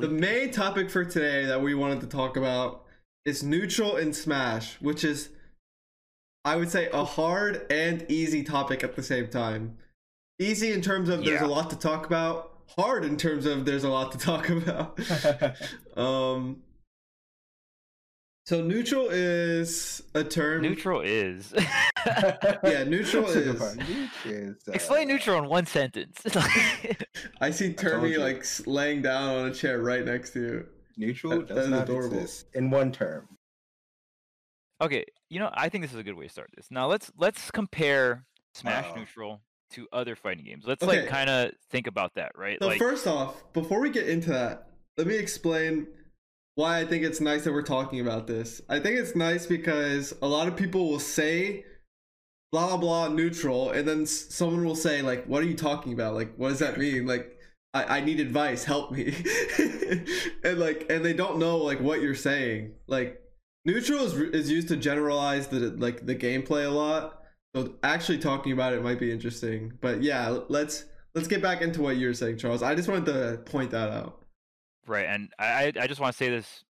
the main topic for today that we wanted to talk about is neutral in Smash, which is, I would say, a hard and easy topic at the same time. Easy in terms of there's Yeah. a lot to talk about. Hard in terms of there's a lot to talk about. um. So neutral is a term. Neutral is. Yeah, neutral That's a good is- part. Neut is, uh, Explain neutral in one sentence. I see told Termy like laying down on a chair right next to you. Neutral That- that does is not adorable. exist in one term. okay, you know, I think this is a good way to start this. Now let's let's compare Smash Uh-oh. Neutral to other fighting games. Let's Okay. like kind of think about that, right? So like first off, before we get into that, let me explain why I think it's nice that we're talking about this. I think it's nice because a lot of people will say blah blah blah neutral, and then someone will say like, "What are you talking about? Like, what does that mean? Like, I, I need advice. Help me." and like, and they don't know like what you're saying. Like, neutral is is used to generalize the like the gameplay a lot. So actually talking about it might be interesting. But yeah, let's let's get back into what you're saying, Charles. I just wanted to point that out. Right, and I I just want to say this,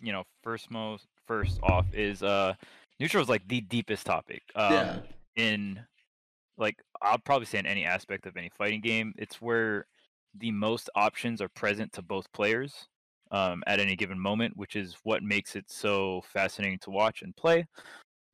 you know, first most first off is uh neutral is like the deepest topic. Um, yeah. in like I'll probably say in any aspect of any fighting game, it's where the most options are present to both players um, at any given moment, which is what makes it so fascinating to watch and play.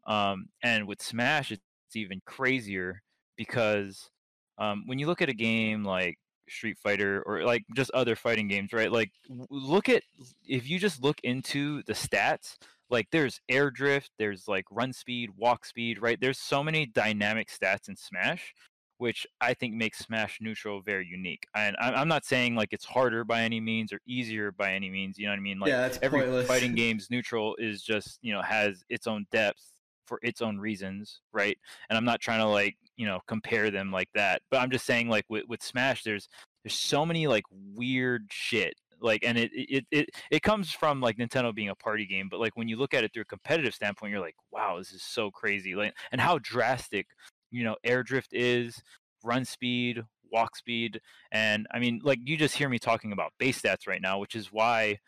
Um, and with Smash, it's even crazier because um, when you look at a game like Street Fighter or like just other fighting games, right? Like look at if you just look into the stats, like there's air drift, there's like run speed, walk speed, right? There's so many dynamic stats in Smash, which I think makes Smash Neutral very unique. And I'm not saying like it's harder by any means or easier by any means. You know what I mean? Like yeah, that's every pointless. fighting game's neutral is just you know has its own depth for its own reasons right? And i'm not trying to like you know compare them like that but i'm just saying like with, with smash there's there's so many like weird shit like and it, it it it comes from like nintendo being a party game but like when you look at it through a competitive standpoint you're like wow this is so crazy like and how drastic you know air drift is run speed walk speed and i mean like you just hear me talking about base stats right now which is why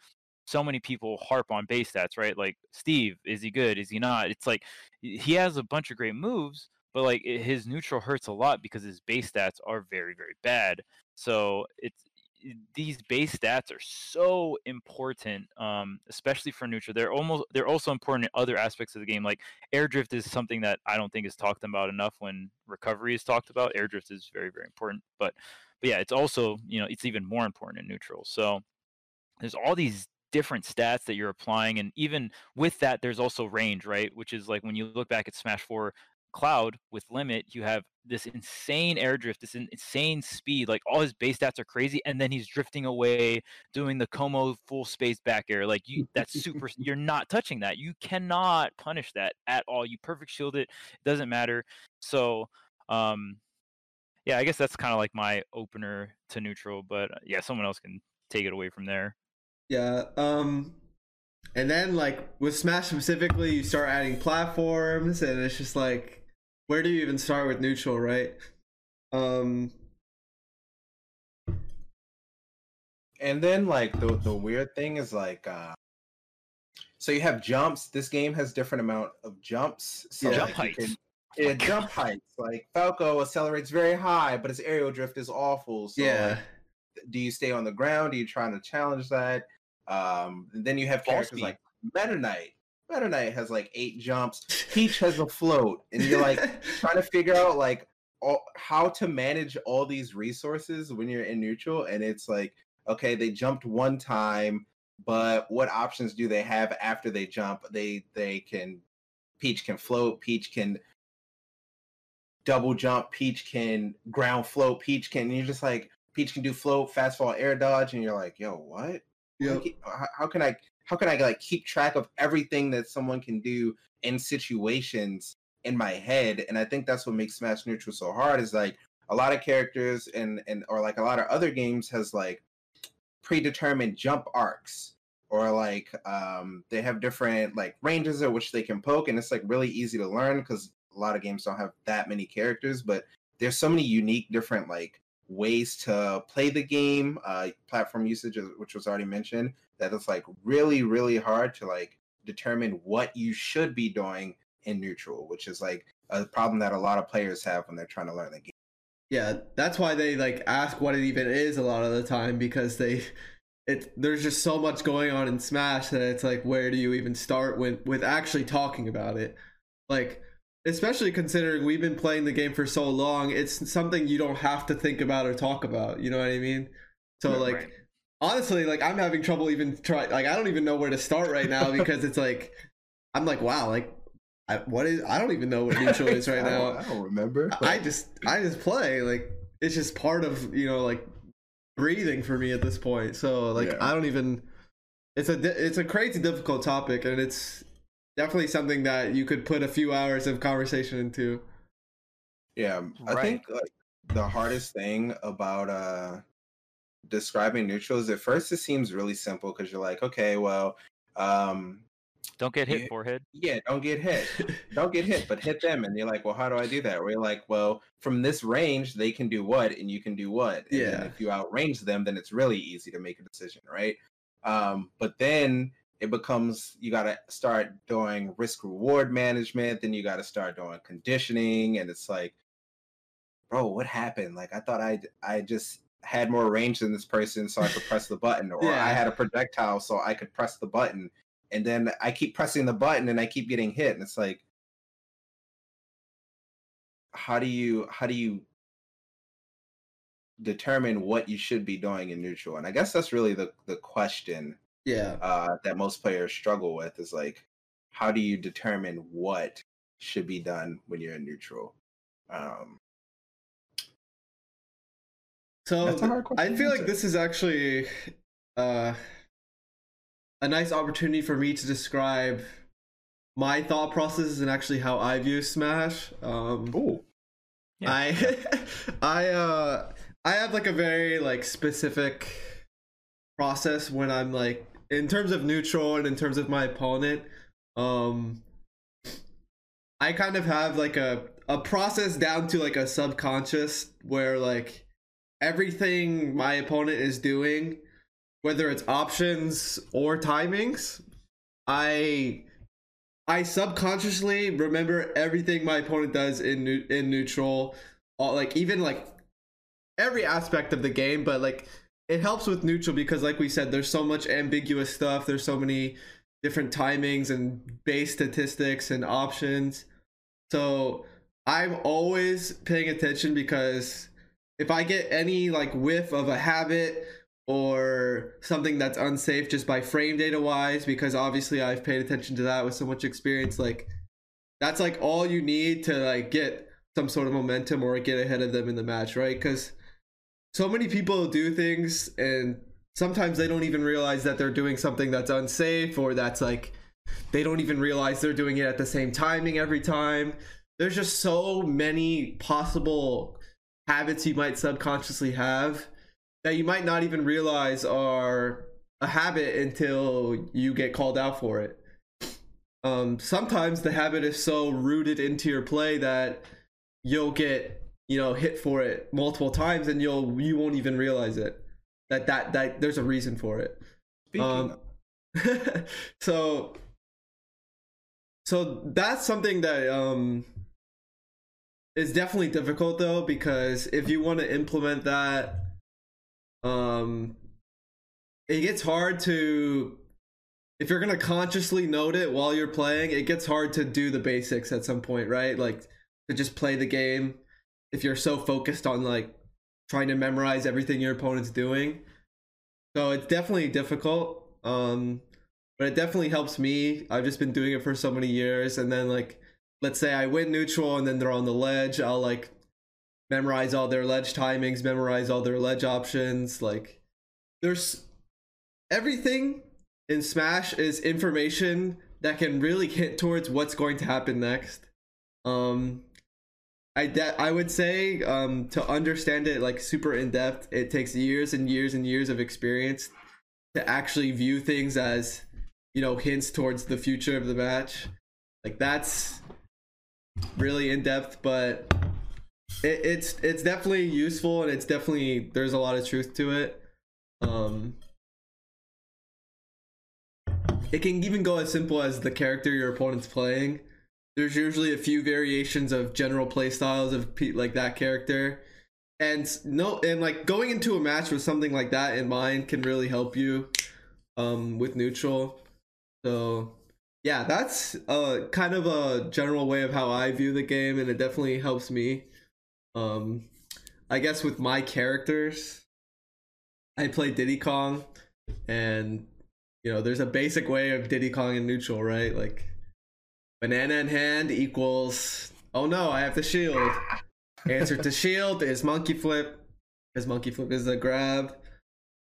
so many people harp on base stats, right? Like Steve, is he good? Is he not? It's like he has a bunch of great moves, but like his neutral hurts a lot because his base stats are very, very bad. So it's these base stats are so important, um, especially for neutral. They're almost they're also important in other aspects of the game. Like air drift is something that I don't think is talked about enough when recovery is talked about. Air drift is very, very important, but but yeah, it's also you know it's even more important in neutral. So there's all these different stats that you're applying and even with that there's also range right? Which is like when you look back at smash 4 cloud with limit you have this insane air drift this insane speed like all his base stats are crazy and then he's drifting away doing the como full space back air like you that's super you're not touching that you cannot punish that at all you perfect shield it it doesn't matter. So um yeah i guess that's kind of like my opener to neutral but uh, yeah someone else can take it away from there Yeah. Um and then like with Smash specifically, you start adding platforms and it's just like where do you even start with neutral, right? Um And then like the the weird thing is like uh so you have jumps. This game has different amount of jumps. So Yeah. jump like, heights can- Oh yeah, jump God. heights. Like Falco accelerates very high, but his aerial drift is awful. So yeah. like, do you stay on the ground? Are you trying to challenge that? Um, and then you have characters like Meta Knight. Meta Knight has like eight jumps. Peach has a float, and you're like trying to figure out like all, how to manage all these resources when you're in neutral. And it's like, okay, they jumped one time, but what options do they have after they jump? They they can Peach can float. Peach can double jump. Peach can ground float. Peach can. You're just like Peach can do float, fast fall, air dodge, and you're like, yo, what? How, how can I how can I like keep track of everything that someone can do in situations in my head? And I think that's what makes Smash Neutral so hard. Is like a lot of characters and and or like a lot of other games has like predetermined jump arcs or like um they have different like ranges at which they can poke and it's like really easy to learn because a lot of games don't have that many characters but there's so many unique different like ways to play the game, uh, platform usage, which was already mentioned, that it's like really, really hard to like determine what you should be doing in neutral, which is like a problem that a lot of players have when they're trying to learn the game. Yeah, that's why they like ask what it even is a lot of the time because they it there's just so much going on in Smash that it's like where do you even start with with actually talking about it? Like especially considering we've been playing the game for so long, it's something you don't have to think about or talk about, you know what I mean? So like right. honestly, like I'm having trouble even try like I don't even know where to start right now because it's like I'm like wow, like I, what is I don't even know what neutral is right I now. I don't remember. I just I just play like it's just part of you know like breathing for me at this point. So like Yeah. I don't even. It's a it's a crazy difficult topic and it's definitely something that you could put a few hours of conversation into. Yeah, I Right. think like the hardest thing about uh describing neutrals at first it seems really simple because you're like, okay, well, um, Don't get hit, Yeah. forehead. yeah, don't get hit, don't get hit, but hit them, and you're like, well, how do I do that? Where you're like, well, from this range they can do what, and you can do what. And Yeah. if you outrange them, then it's really easy to make a decision, right? Um, but then it becomes you got to start doing risk reward management then you got to start doing conditioning and it's like bro what happened? Like i thought i i just had more range than this person so i could press the button or Yeah. i had a projectile so i could press the button and then i keep pressing the button and i keep getting hit and it's like how do you how do you determine what you should be doing in neutral? And i guess that's really the the question yeah. uh, that most players struggle with is like, how do you determine what should be done when you're in neutral? Um, So That's a hard I feel like this is actually uh, a nice opportunity for me to describe my thought processes and actually how I view Smash. Um, oh, Yeah. I I uh I have like a very like specific process when I'm like in terms of neutral and in terms of my opponent. Um I kind of have like a a process down to like a subconscious where like everything my opponent is doing whether it's options or timings I I subconsciously remember everything my opponent does in in neutral, all, like even like every aspect of the game. But like it helps with neutral because, like we said, there's so much ambiguous stuff. There's so many different timings and base statistics and options. So I'm always paying attention because if I get any like whiff of a habit or something that's unsafe just by frame data wise because obviously I've paid attention to that with so much experience like that's like all you need to like get some sort of momentum or get ahead of them in the match right cuz so many people do things and sometimes they don't even realize that they're doing something that's unsafe or that's like they don't even realize they're doing it at the same timing every time there's just so many possible habits you might subconsciously have that you might not even realize are a habit until you get called out for it. Um, sometimes the habit is so rooted into your play that you'll get you know hit for it multiple times and you'll you won't even realize it. That that that there's a reason for it. speaking Um, so so that's something that um is definitely difficult though because if you want to implement that um it gets hard to if you're gonna consciously note it while you're playing it gets hard to do the basics at some point right? Like to just play the game if you're so focused on like trying to memorize everything your opponent's doing. So it's definitely difficult um but it definitely helps me. I've just been doing it for so many years and then like let's say i win neutral and then they're on the ledge i'll like memorize all their ledge timings memorize all their ledge options like there's everything in smash is information that can really hit towards what's going to happen next. Um i de- i would say um to understand it like super in depth it takes years and years and years of experience to actually view things as you know hints towards the future of the match like that's really in depth but it, it's it's definitely useful and it's definitely there's a lot of truth to it. Um, it can even go as simple as the character your opponent's playing. There's usually a few variations of general playstyles of like that character, and no, and like going into a match with something like that in mind can really help you, um, with neutral. So yeah, that's uh kind of a general way of how I view the game, and it definitely helps me. Um, I guess with my characters, I play Diddy Kong, and you know, there's a basic way of Diddy Kong in neutral, right? Like banana in hand equals oh no, I have the shield. Answer to shield is monkey flip, because monkey flip is a grab.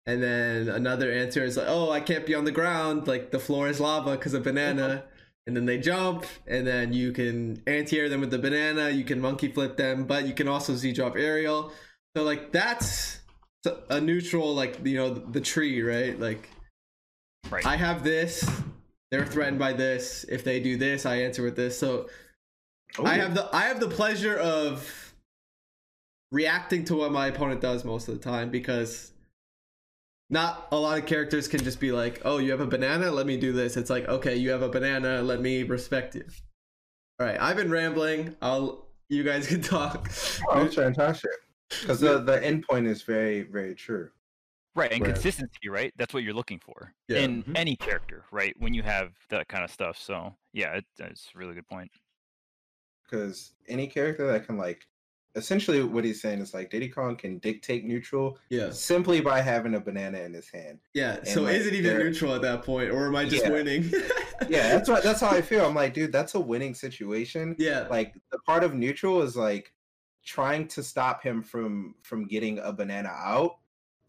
And then another answer is like, oh, I can't be on the ground, like the floor is lava because of banana. And then they jump, and then you can anti-air them with the banana. You can monkey flip them, but you can also Z drop aerial. So like that's a neutral, like you know, the tree, right? Like Right. I have this. They're threatened by this. If they do this, I answer with this. So oh. I have the I have the pleasure of reacting to what my opponent does most of the time because not a lot of characters can just be like, "Oh, you have a banana, let me do this." It's like, "Okay, you have a banana, let me respect you." All right, I've been rambling. I'll you guys can talk. Oh, that's fantastic. Because the the end point is very very true. Right, and Right. consistency, right? That's what you're looking for Yeah. in Mhm. any character, right? When you have that kind of stuff. So yeah, it, that's a really good point. Because any character that can like, essentially what he's saying is like Diddy Kong can dictate neutral Yeah, simply by having a banana in his hand. yeah. So like, is it even they're- neutral at that point, or am I just Yeah. winning? Yeah, that's what that's how I feel. I'm like, dude, that's a winning situation. yeah. Like the part of neutral is like trying to stop him from from getting a banana out.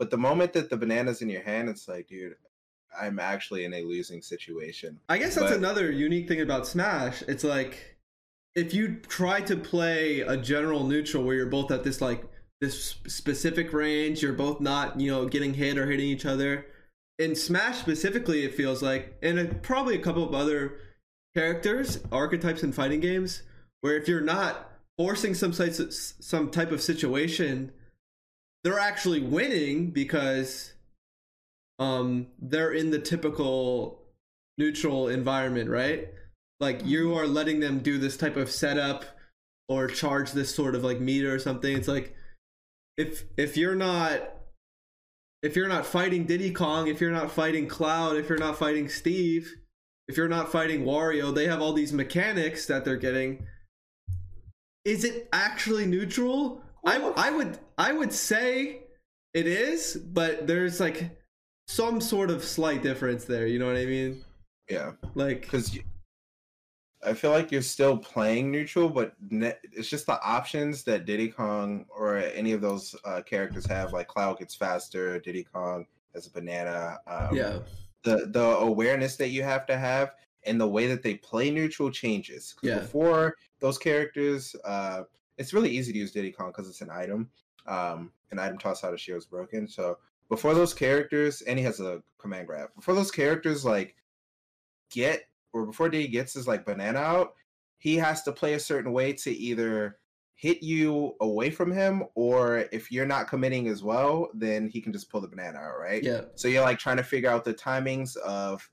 But the moment that the banana's in your hand, it's like, dude, I'm actually in a losing situation. I guess that's But- another unique thing about Smash. It's like if you try to play a general neutral where you're both at this like this specific range, you're both not, you know, getting hit or hitting each other. In Smash specifically, it feels like, and it- probably a couple of other characters, archetypes in fighting games, where if you're not forcing some some type of situation, they're actually winning because um they're in the typical neutral environment, right? Like you are letting them do this type of setup or charge this sort of like meter or something. It's like if if you're not if you're not fighting Diddy Kong, if you're not fighting Cloud, if you're not fighting Steve, if you're not fighting Wario, they have all these mechanics that they're getting. Is it actually neutral? I, I would I would say it is, but there's like some sort of slight difference there. You know what I mean? Yeah. Like because I feel like you're still playing neutral, but ne- it's just the options that Diddy Kong or any of those uh, characters have. Like Cloud gets faster, Diddy Kong has a banana. Um, yeah, the the awareness that you have to have and the way that they play neutral changes. Yeah. Before those characters, uh, it's really easy to use Diddy Kong because it's an item. Um, an item toss out of shield is broken. So before those characters, and he has a command grab. Before those characters like get or before Diddy gets his like banana out, he has to play a certain way to either hit you away from him or if you're not committing as well, then he can just pull the banana out, right? yeah, So you're like trying to figure out the timings of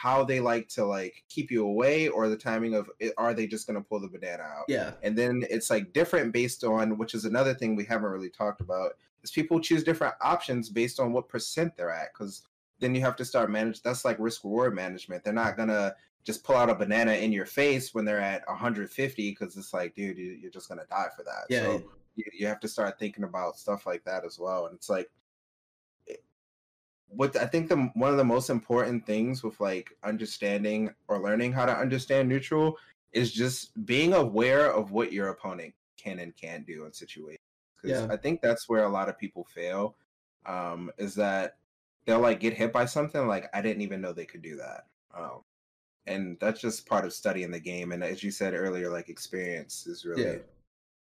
how they like to like keep you away or the timing of it, are they just going to pull the banana out? yeah, And then it's like different based on which is another thing we haven't really talked about is people choose different options based on what percent they're at cuz then you have to start manage that's like risk reward management. They're not going to just pull out a banana in your face when they're at 150 cuz it's like dude you, you're just going to die for that. yeah. So you, you have to start thinking about stuff like that as well and it's like what i think the one of the most important things with like understanding or learning how to understand neutral is just being aware of what your opponent can and can't do in situations because Yeah. i think that's where a lot of people fail um is that they'll like get hit by something like i didn't even know they could do that um and that's just part of studying the game and as you said earlier like experience is really yeah.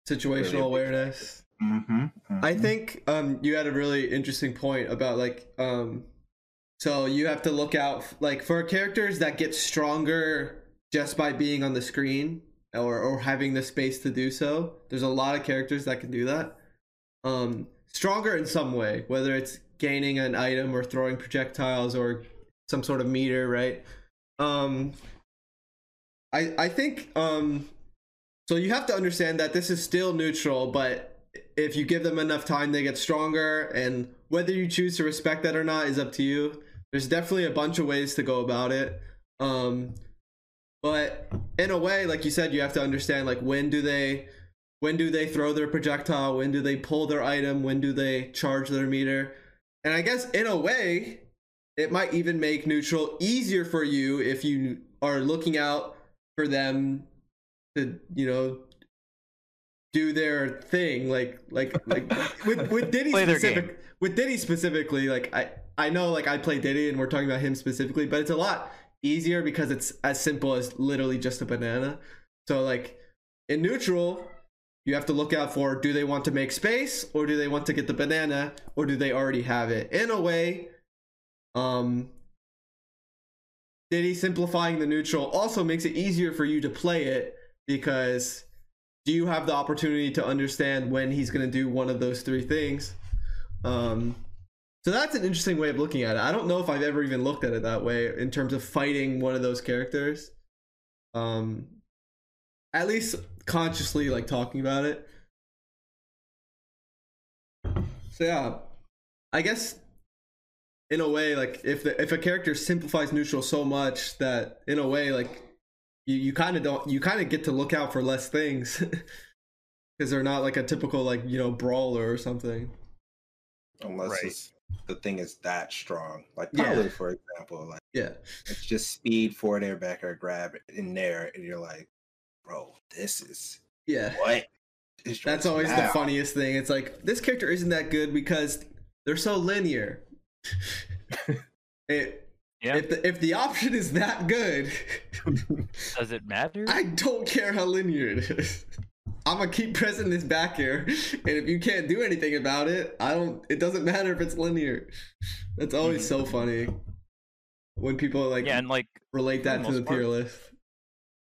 Situational big awareness. Mhm, I mhm. think um you had a really interesting point about like um so you have to look out like for characters that get stronger just by being on the screen or or having the space to do so. There's a lot of characters that can do that. Um, stronger in some way, whether it's gaining an item or throwing projectiles or some sort of meter, right? Um, I I think um, so you have to understand that this is still neutral, but if you give them enough time, they get stronger, and whether you choose to respect that or not is up to you. There's definitely a bunch of ways to go about it. Um, but in a way, like you said, you have to understand like when do they when do they throw their projectile, when do they pull their item, when do they charge their meter. And I guess in a way, it might even make neutral easier for you if you are looking out for them to, you know, do their thing like like like with with Diddy specific with Diddy specifically like I I know like I play Diddy and we're talking about him specifically but it's a lot easier because it's as simple as literally just a banana. So like in neutral you have to look out for do they want to make space or do they want to get the banana or do they already have it? In a way um Diddy simplifying the neutral also makes it easier for you to play it because do you have the opportunity to understand when he's going to do one of those three things? Um so that's an interesting way of looking at it. I don't know if i've ever even looked at it that way in terms of fighting one of those characters. Um at least consciously like talking about it. So yeah i guess in a way like if the, if a character simplifies neutral so much that in a way like you, you kind of don't you kind of get to look out for less things because they're not like a typical like you know brawler or something unless Right. it's, the thing is that strong. Like Yeah. For example, like yeah it's just speed, forward air, back air, grab in there, and you're like, bro, this is yeah what? This that's joint's always the funniest thing it's like this character isn't that good because they're so linear it, Yeah. if the, if the option is that good Does it matter? i don't care how linear it is i'm gonna keep pressing this back here and if you can't do anything about it i don't it doesn't matter if it's linear that's always hmm. so funny when people like yeah, and like relate for the that to the part- tier list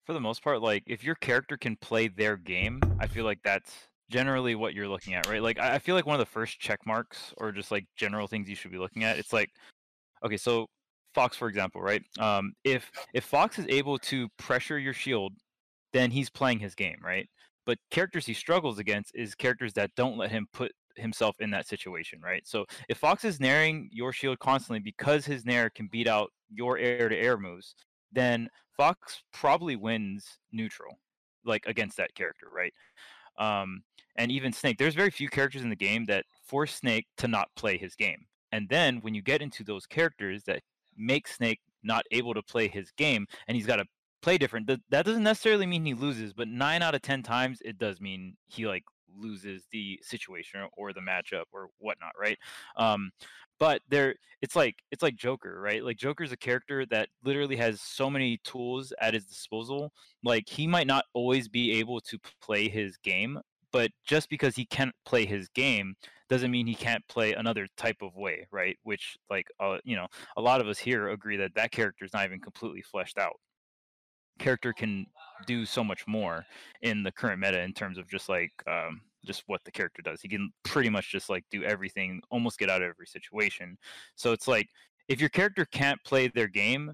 for the most part, like if your character can play their game, I feel like that's generally what you're looking at, right? Like I I feel like one of the first check marks or just like general things you should be looking at, it's like, okay, so Fox, for example, right? Um, if if Fox is able to pressure your shield, then he's playing his game, right? But characters he struggles against is characters that don't let him put himself in that situation, right? So if Fox is nairing your shield constantly because his nair can beat out your air to air moves, then Fox probably wins neutral, like against that character, right? Um, and even Snake, there's very few characters in the game that force Snake to not play his game. And then when you get into those characters that make Snake not able to play his game, and he's got to play different, th- that doesn't necessarily mean he loses, but nine out of ten times it does mean he like loses the situation or, or the matchup or whatnot, right? Um, but there it's like it's like joker right? Like joker's a character that literally has so many tools at his disposal. Like he might not always be able to play his game but just because he can't play his game doesn't mean he can't play another type of way right which like uh, you know a lot of us here agree that that character is not even completely fleshed out character can do so much more in the current meta in terms of just like um, just what the character does. He can pretty much just like do everything, almost get out of every situation. So it's like if your character can't play their game,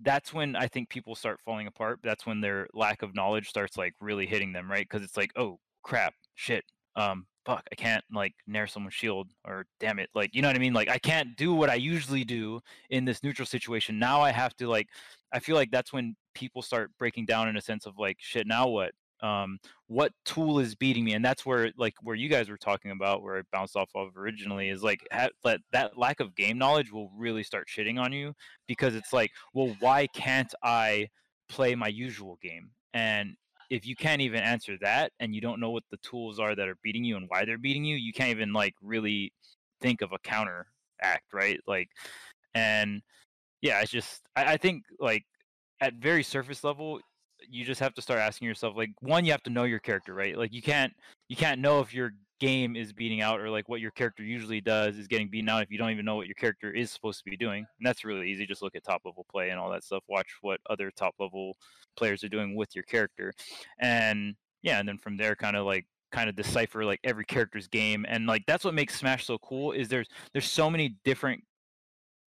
that's when I think people start falling apart. That's when their lack of knowledge starts like really hitting them, right? Because it's like, oh crap, shit, um, fuck, I can't like nair someone's shield, or damn it, like you know what I mean? Like I can't do what I usually do in this neutral situation. Now I have to like, I feel like that's when people start breaking down in a sense of like, shit, now what? um, what tool is beating me and that's where like where you guys were talking about where i bounced off of originally is like ha- that, that lack of game knowledge will really start shitting on you because it's like well why can't i play my usual game and if you can't even answer that and you don't know what the tools are that are beating you and why they're beating you you can't even like really think of a counter act right? Like and yeah it's just I, I think like at very surface level you just have to start asking yourself like one you have to know your character right? Like you can't you can't know if you're game is beating out or like what your character usually does is getting beaten out if you don't even know what your character is supposed to be doing and that's really easy just look at top level play and all that stuff watch what other top level players are doing with your character and yeah and then from there kind of like kind of decipher like every character's game and like that's what makes smash so cool is there's there's so many different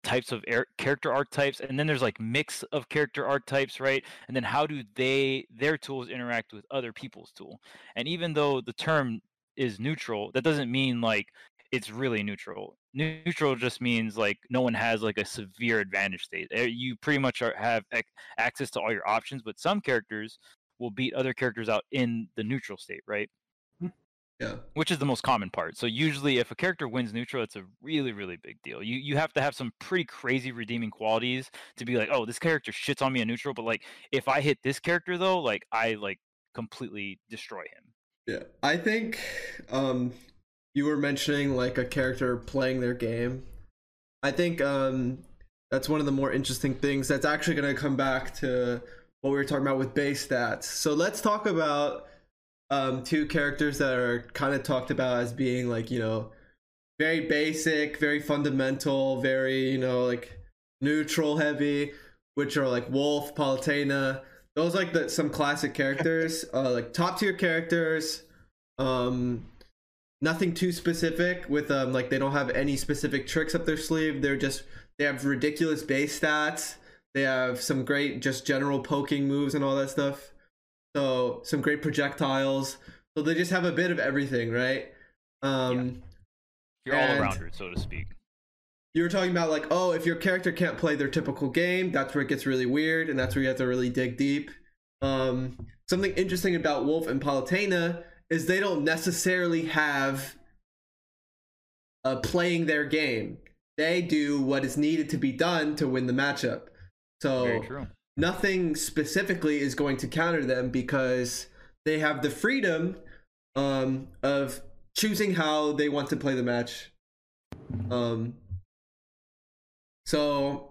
types of character archetypes and then there's like mix of character archetypes right and then how do they their tools interact with other people's tool and even though the term is neutral that doesn't mean like it's really neutral neutral just means like no one has like a severe advantage state Eh, you pretty much are, have ac- access to all your options but some characters will beat other characters out in the neutral state right Yeah. which is the most common part. So usually, if a character wins neutral, it's a really, really big deal. You you have to have some pretty crazy redeeming qualities to be like, oh, this character shits on me in neutral, but like if I hit this character though, like I like completely destroy him. Yeah, I think um, you were mentioning like a character playing their game. I think um, that's one of the more interesting things. That's actually going to come back to what we were talking about with base stats. So let's talk about um, two characters that are kind of talked about as being like you know very basic, very fundamental, very you know like neutral heavy, which are like Wolf, Palutena. Those like the some classic characters, uh, like top tier characters. Um, nothing too specific with um like they don't have any specific tricks up their sleeve. They're just they have ridiculous base stats. They have some great just general poking moves and all that stuff. So some great projectiles. So they just have a bit of everything, right? Um You're all around, so to speak. You were talking about like oh if your character can't play their typical game that's where it gets really weird and that's where you have to really dig deep. Um, something interesting about wolf and palutena is they don't necessarily have uh, playing their game. They do what is needed to be done to win the matchup. So nothing specifically is going to counter them because they have the freedom um, of choosing how they want to play the match. Um, so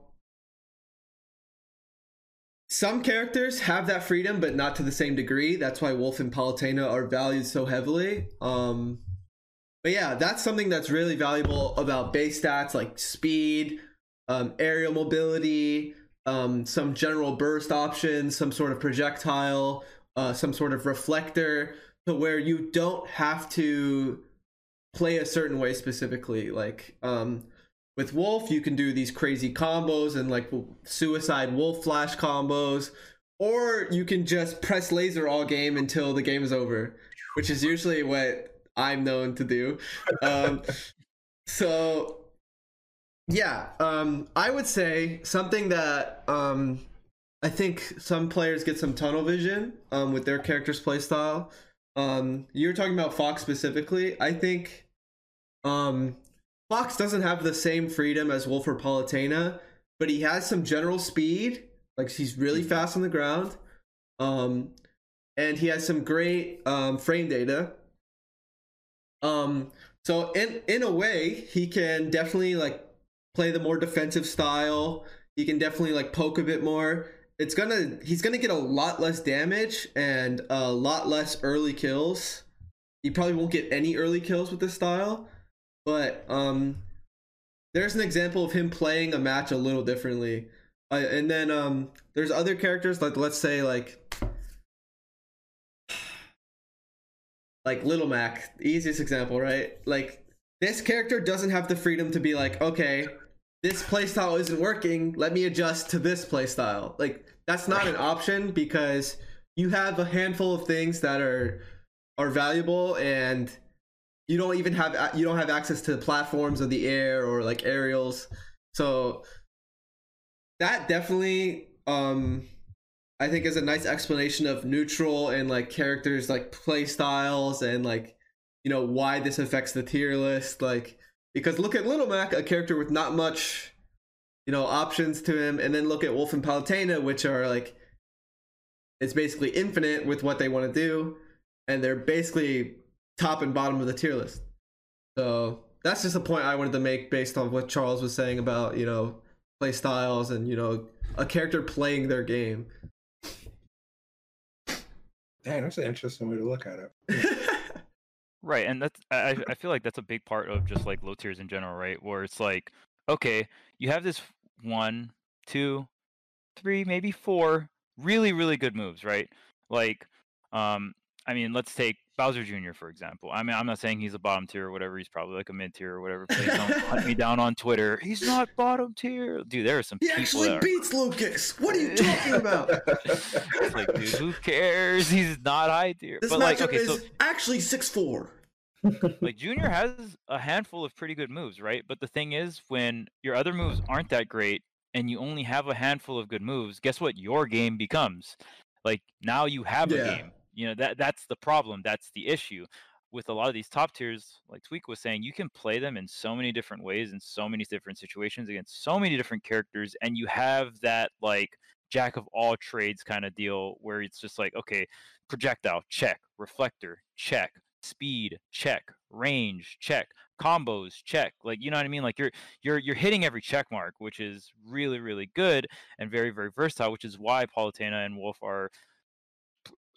some characters have that freedom, but not to the same degree. That's why Wolf and Palutena are valued so heavily. Um, but yeah, that's something that's really valuable about base stats like speed, um, aerial mobility, um, some general burst options, some sort of projectile, uh, some sort of reflector, to where you don't have to play a certain way specifically. Like um, with Wolf, you can do these crazy combos and like suicide Wolf flash combos, or you can just press laser all game until the game is over, which is usually what I'm known to do. Um, so yeah, um, I would say something that um, I think some players get some tunnel vision um, with their character's playstyle. Um, you were talking about Fox specifically. I think um, Fox doesn't have the same freedom as Wolf or Palutena, but he has some general speed. Like he's really fast on the ground, um, and he has some great um, frame data. Um, so in in a way, he can definitely like play the more defensive style. He can definitely like poke a bit more. It's gonna he's gonna get a lot less damage and a lot less early kills. He probably won't get any early kills with this style, but um, there's an example of him playing a match a little differently. Uh, and then um, there's other characters like let's say like like Little Mac, easiest example, right? Like this character doesn't have the freedom to be like, okay, this playstyle isn't working, let me adjust to this playstyle. Like that's not an option because you have a handful of things that are are valuable and you don't even have you don't have access to platforms of the air or like aerials. So that definitely um I think is a nice explanation of neutral and like characters like play styles and like you know why this affects the tier list. Like because look at Little Mac a character with not much you know options to him. And then look at Wolf and Palutena which are like it's basically infinite with what they want to do. And they're basically top and bottom of the tier list so that's just a point I wanted to make based on what Charles was saying about you know play styles and you know a character playing their game Dang, that's an interesting way to look at it. Right, and that's I I I feel like that's a big part of just like low tiers in general, right? Where it's like, okay, you have this one, two, three, maybe four really, really good moves, right? Like, um, I mean, let's take Bowser Jr. for example. I mean, I'm not saying he's a bottom tier or whatever. He's probably like a mid tier or whatever. Please don't hunt me down on Twitter. He's not bottom tier, dude. There are some He people actually are beats Lucas. What are you talking about? like, dude, who cares? He's not high tier. This but like, matchup okay, is so actually six four. like Junior has a handful of pretty good moves, right? But the thing is, when your other moves aren't that great and you only have a handful of good moves, guess what? Your game becomes like now you have a game. You know that that's the problem. That's the issue with a lot of these top tiers. Like Tweek was saying, you can play them in so many different ways in so many different situations against so many different characters, and you have that like jack of all trades kind of deal where it's just like okay projectile check reflector check speed check range check combos check like you know what i mean like you're you're you're hitting every check mark which is really really good and very very versatile which is why Palutena and wolf are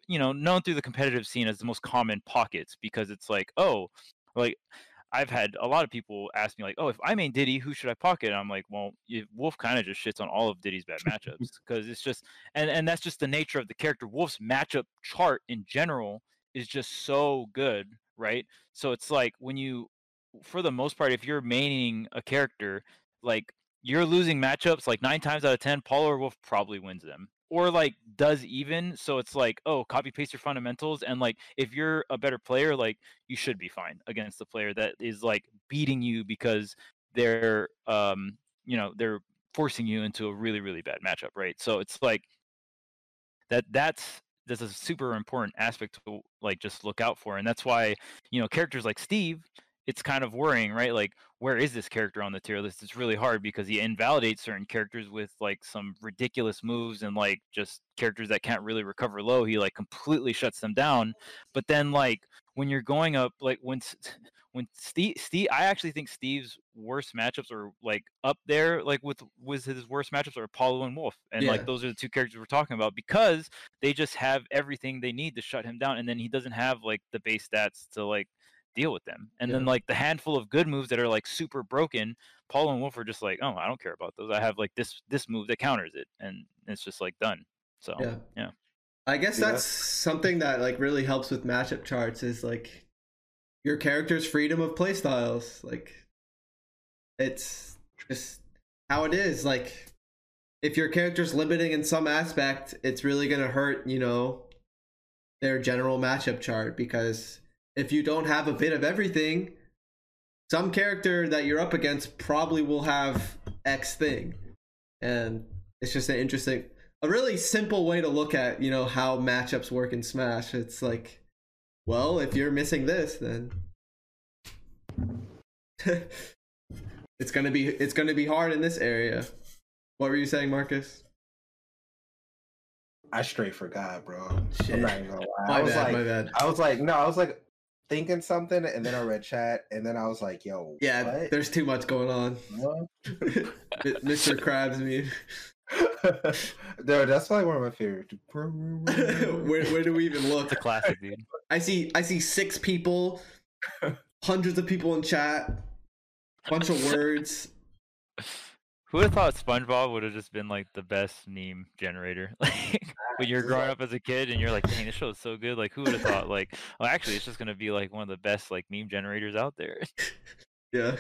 you know known through the competitive scene as the most common pockets because it's like oh like I've had a lot of people ask me like, "Oh, if I main Diddy, who should I pocket?" And I'm like, "Well, Wolf kind of just shits on all of Diddy's bad matchups because it's just, and and that's just the nature of the character. Wolf's matchup chart in general is just so good, right? So it's like when you, for the most part, if you're maining a character, like you're losing matchups like nine times out of ten, Paul or Wolf probably wins them. Or like does even, so it's like, oh, copy paste your fundamentals, and like if you're a better player, like you should be fine against the player that is like beating you because they're um you know they're forcing you into a really really bad matchup right? So it's like that that's that's a super important aspect to like just look out for and that's why you know characters like steve it's kind of worrying right? Like where is this character on the tier list? It's really hard because he invalidates certain characters with like some ridiculous moves and like just characters that can't really recover low he like completely shuts them down. But then like when you're going up like when when Steve Steve I actually think Steve's worst matchups are like up there like with with his worst matchups are Apollo and Wolf and Yeah. like those are the two characters we're talking about because they just have everything they need to shut him down and then he doesn't have like the base stats to like deal with them and then like the handful of good moves that are like super broken Paul and Wolf are just like oh I don't care about those I have like this this move that counters it and it's just like done so Yeah. yeah. I guess Yeah. that's something that like really helps with matchup charts is like your character's freedom of playstyles. Like it's just how it is. Like if your character's limiting in some aspect, it's really gonna hurt, you know, their general matchup chart because if you don't have a bit of everything, some character that you're up against probably will have X thing. And it's just an interesting a really simple way to look at you know how matchups work in smash it's like well if you're missing this then it's gonna be it's gonna be hard in this area what were you saying marcus I straight forgot, bro. Shit. I'm not even gonna lie. my I was bad like, my bad I was like, no, I was like thinking something, and then I read chat, and then I was like, yo, yeah what? there's too much going on. Mr krabs me Dude, that's like one of my favorite. where, where do we even look it's a classic dude. I see i see six people hundreds of people in chat bunch of words Who would have thought SpongeBob would have just been like the best meme generator? Like when you're growing up as a kid and you're like, dang, this show is so good. Like who would have thought? Like, well, actually, it's just gonna be like one of the best like meme generators out there. Yeah.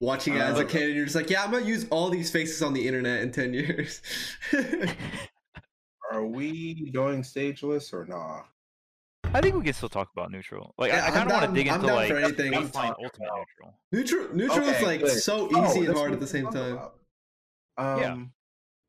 Watching it as a Uh, kid, and you're just like, yeah, I'm gonna use all these faces on the internet in ten years. Are we going stage list or nah? I think we can still talk about neutral. Like Yeah, I, I kind of want to dig I'm into like for anything. I'm baseline ultimate about- neutral. neutral, neutral is like good. so Oh, easy and hard at the same time. talking about. Yeah. Um,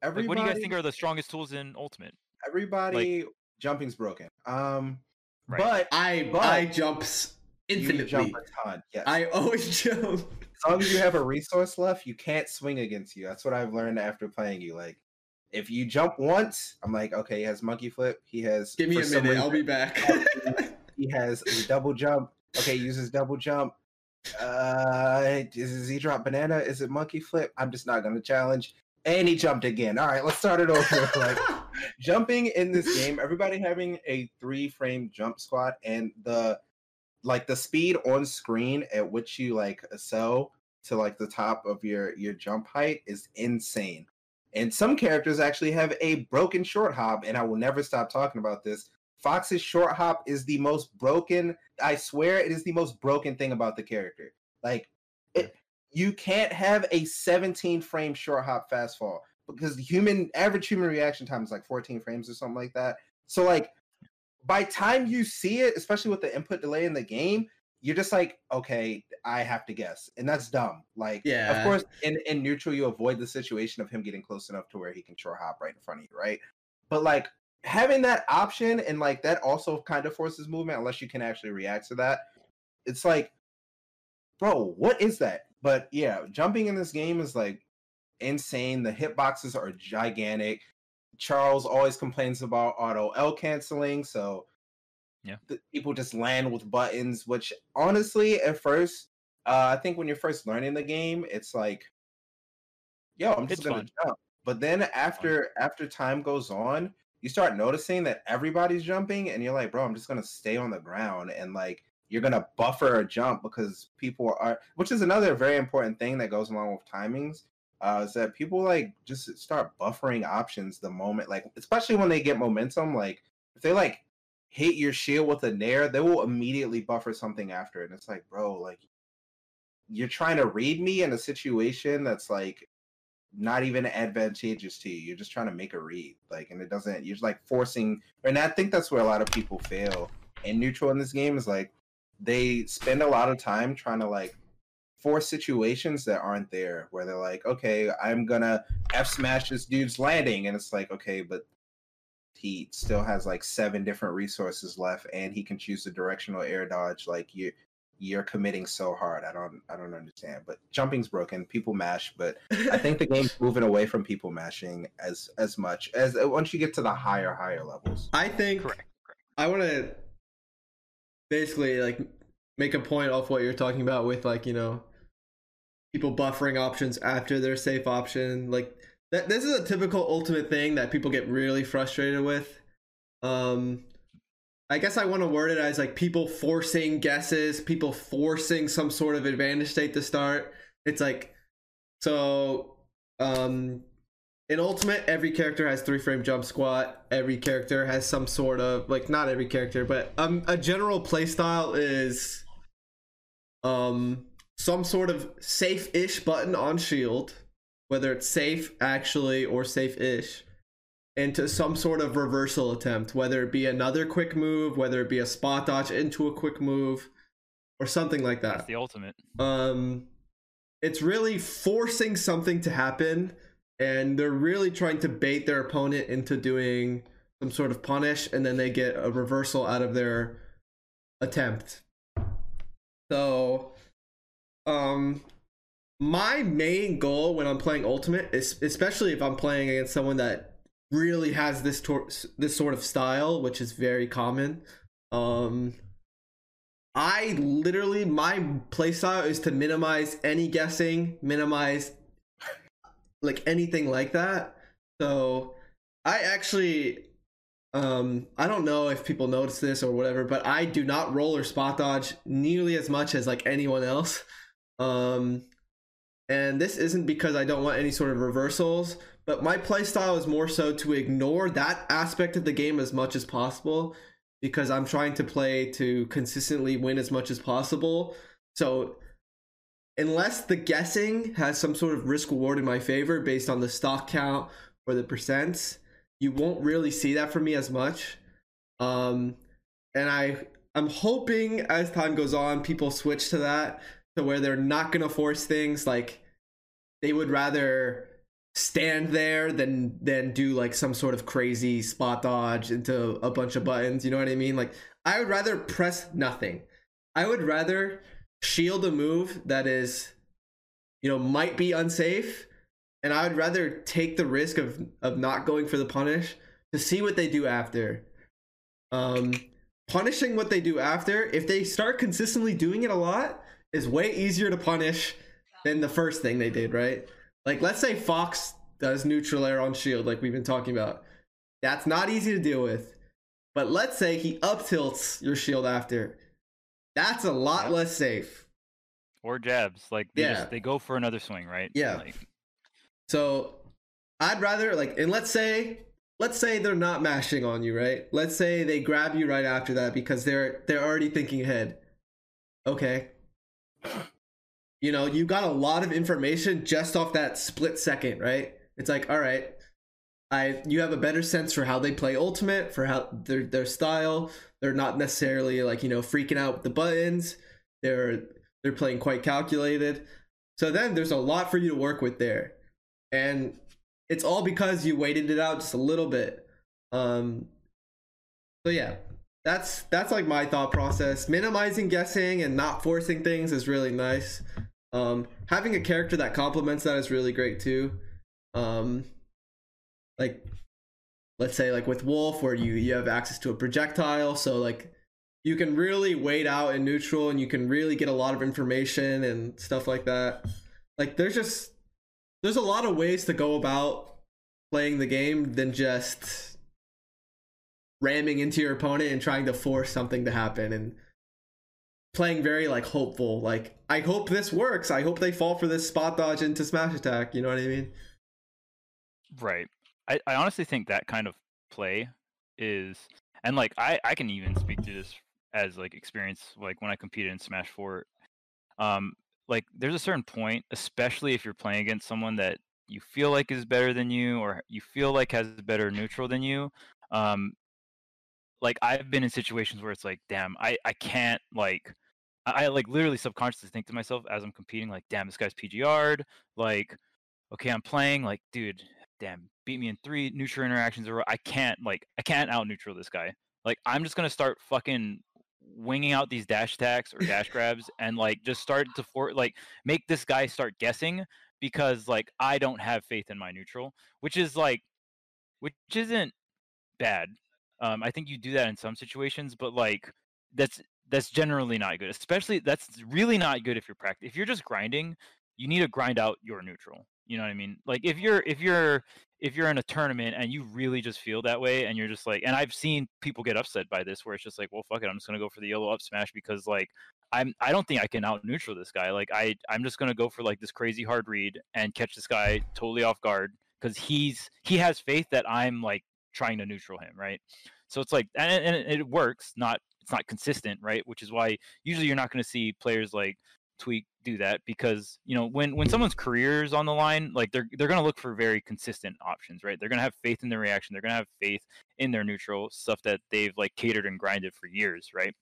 Like, what do you guys think are the strongest tools in ultimate? everybody jumping's broken. Um, Right. but I But- I jumps you infinitely. jump a ton. Yes. I always jump. as long as you have a resource left, you can't swing against you. That's what I've learned after playing you. Like, if you jump once, I'm like, okay, he has monkey flip. He has. Give me a minute. I'll be back. He has a double jump. Okay, he uses double jump. Uh, does he drop banana? Is it monkey flip? I'm just not gonna challenge. And he jumped again. All right, let's start it over. like jumping in this game, everybody having a three frame jump squat, and the like the speed on screen at which you like sell to like the top of your your jump height is insane. And some characters actually have a broken short hop, and I will never stop talking about this. Fox's short hop is the most broken. I swear it is the most broken thing about the character. Like it, you can't have a 17 frame short hop fast fall because the human average human reaction time is like 14 frames or something like that. So like by time you see it, especially with the input delay in the game, you're just like, okay, I have to guess, and that's dumb. Like, Yeah. of course, in in neutral, you avoid the situation of him getting close enough to where he can short hop right in front of you, right? But like having that option and like that also kind of forces movement unless you can actually react to that. It's like, bro, what is that? But yeah, jumping in this game is like insane. The hitboxes are gigantic. Charles always complains about auto L canceling, so Yeah. people just land with buttons. Which honestly, at first, uh, I think when you're first learning the game, it's like, yo, I'm just It's gonna fun. jump. But then after after time goes on, you start noticing that everybody's jumping, and you're like, bro, I'm just gonna stay on the ground, and like you're gonna buffer a jump because people are, which is another very important thing that goes along with timings. Uh, is that people like just start buffering options the moment, like especially when they get momentum. Like if they like hit your shield with a nair, they will immediately buffer something after it. And it's like, bro, like you're trying to read me in a situation that's like not even advantageous to you. You're just trying to make a read, like, and it doesn't. You're just like forcing, and I think that's where a lot of people fail. And neutral in this game is like they spend a lot of time trying to like force situations that aren't there, where they're like, okay, I'm gonna f smash this dude's landing, and it's like, okay, but he still has like seven different resources left, and he can choose the directional air dodge. Like you, you're committing so hard. I don't, I don't understand. But jumping's broken. People mash, but I think the game's moving away from people mashing as as much as uh, once you get to the higher higher levels. I think Correct. correct. I want to basically like make a point off what you're talking about with like you know people buffering options after their safe option like that this is a typical ultimate thing that people get really frustrated with. Um i guess i want to word it as like people forcing guesses people forcing some sort of advantage state to start. It's like so um in ultimate every character has three frame jump squat. Every character has some sort of like not every character but um a general playstyle is um some sort of safe-ish button on shield whether it's safe actually or safe-ish into some sort of reversal attempt whether it be another quick move whether it be a spot dodge into a quick move or something like that That's the ultimate. um it's really forcing something to happen and they're really trying to bait their opponent into doing some sort of punish and then they get a reversal out of their attempt so um my main goal when i'm playing ultimate is especially if i'm playing against someone that really has this tor- this sort of style which is very common um I literally my playstyle is to minimize any guessing, minimize like anything like that. So I actually um I don't know if people notice this or whatever, but I do not roll or spot dodge nearly as much as like anyone else. Um and this isn't because I don't want any sort of reversals, but my playstyle is more so to ignore that aspect of the game as much as possible because I'm trying to play to consistently win as much as possible. So unless the guessing has some sort of risk reward in my favor based on the stock count or the percents, you won't really see that from me as much. Um and I I'm hoping as time goes on people switch to that to where they're not going to force things like they would rather stand there than than do like some sort of crazy spot dodge into a bunch of buttons you know what i mean? Like i would rather press nothing. I would rather shield a move that is you know might be unsafe and i would rather take the risk of of not going for the punish to see what they do after. Um punishing what they do after if they start consistently doing it a lot is way easier to punish than the first thing they did right like, let's say Fox does neutral air on shield, like we've been talking about. That's not easy to deal with. But let's say he up tilts your shield after. That's a lot Yep. less safe. Or jabs. Like they Yeah. just they go for another swing, right? Yeah. Like, So I'd rather like and let's say let's say they're not mashing on you, right? Let's say they grab you right after that because they're they're already thinking ahead. Okay. You know, you got a lot of information just off that split second, right? It's like, all right, I you have a better sense for how they play ultimate, for how their their style. They're not necessarily like, you know, freaking out with the buttons. They're they're playing quite calculated. So then there's a lot for you to work with there. And it's all because you waited it out just a little bit. Um so yeah, that's that's like my thought process. Minimizing guessing and not forcing things is really nice. Um having a character that complements that is really great too. Um like let's say like with Wolf where you you have access to a projectile, so like you can really wait out in neutral and you can really get a lot of information and stuff like that. Like there's just there's a lot of ways to go about playing the game than just ramming into your opponent and trying to force something to happen and playing very like hopeful like i hope this works i hope they fall for this spot dodge into smash attack you know what i mean Right. I, I honestly think that kind of play is and like I, I can even speak to this as like experience like when I competed in Smash 4. Um like there's a certain point, especially if you're playing against someone that you feel like is better than you or you feel like has better neutral than you. Um like I've been in situations where it's like, damn, I, I can't like I, I like literally subconsciously think to myself as I'm competing, like, damn, this guy's PGR'd, like okay, I'm playing, like, dude, damn, beat me in three neutral interactions. Or I can't, like, I can't out neutral this guy. Like, I'm just gonna start fucking winging out these dash attacks or dash grabs and like just start to for like make this guy start guessing because like I don't have faith in my neutral, which is like, which isn't bad. Um, I think you do that in some situations, but like that's that's generally not good. Especially that's really not good if you're practice. If you're just grinding, you need to grind out your neutral. You know what I mean? Like if you're if you're if you're in a tournament and you really just feel that way and you're just like and I've seen people get upset by this where it's just like, well fuck it, I'm just gonna go for the yellow up smash because like I'm I don't think I can out neutral this guy. Like I I'm just gonna go for like this crazy hard read and catch this guy totally off guard because he's he has faith that I'm like trying to neutral him, right? So it's like and, and it- works, not it's not consistent, right? Which is why usually you're not going to see players like Tweek do that because you know when when someone's career is on the line, like they're they're going to look for very consistent options, right? They're going to have faith in their reaction, they're going to have faith in their neutral stuff that they've like catered and grinded for years, right?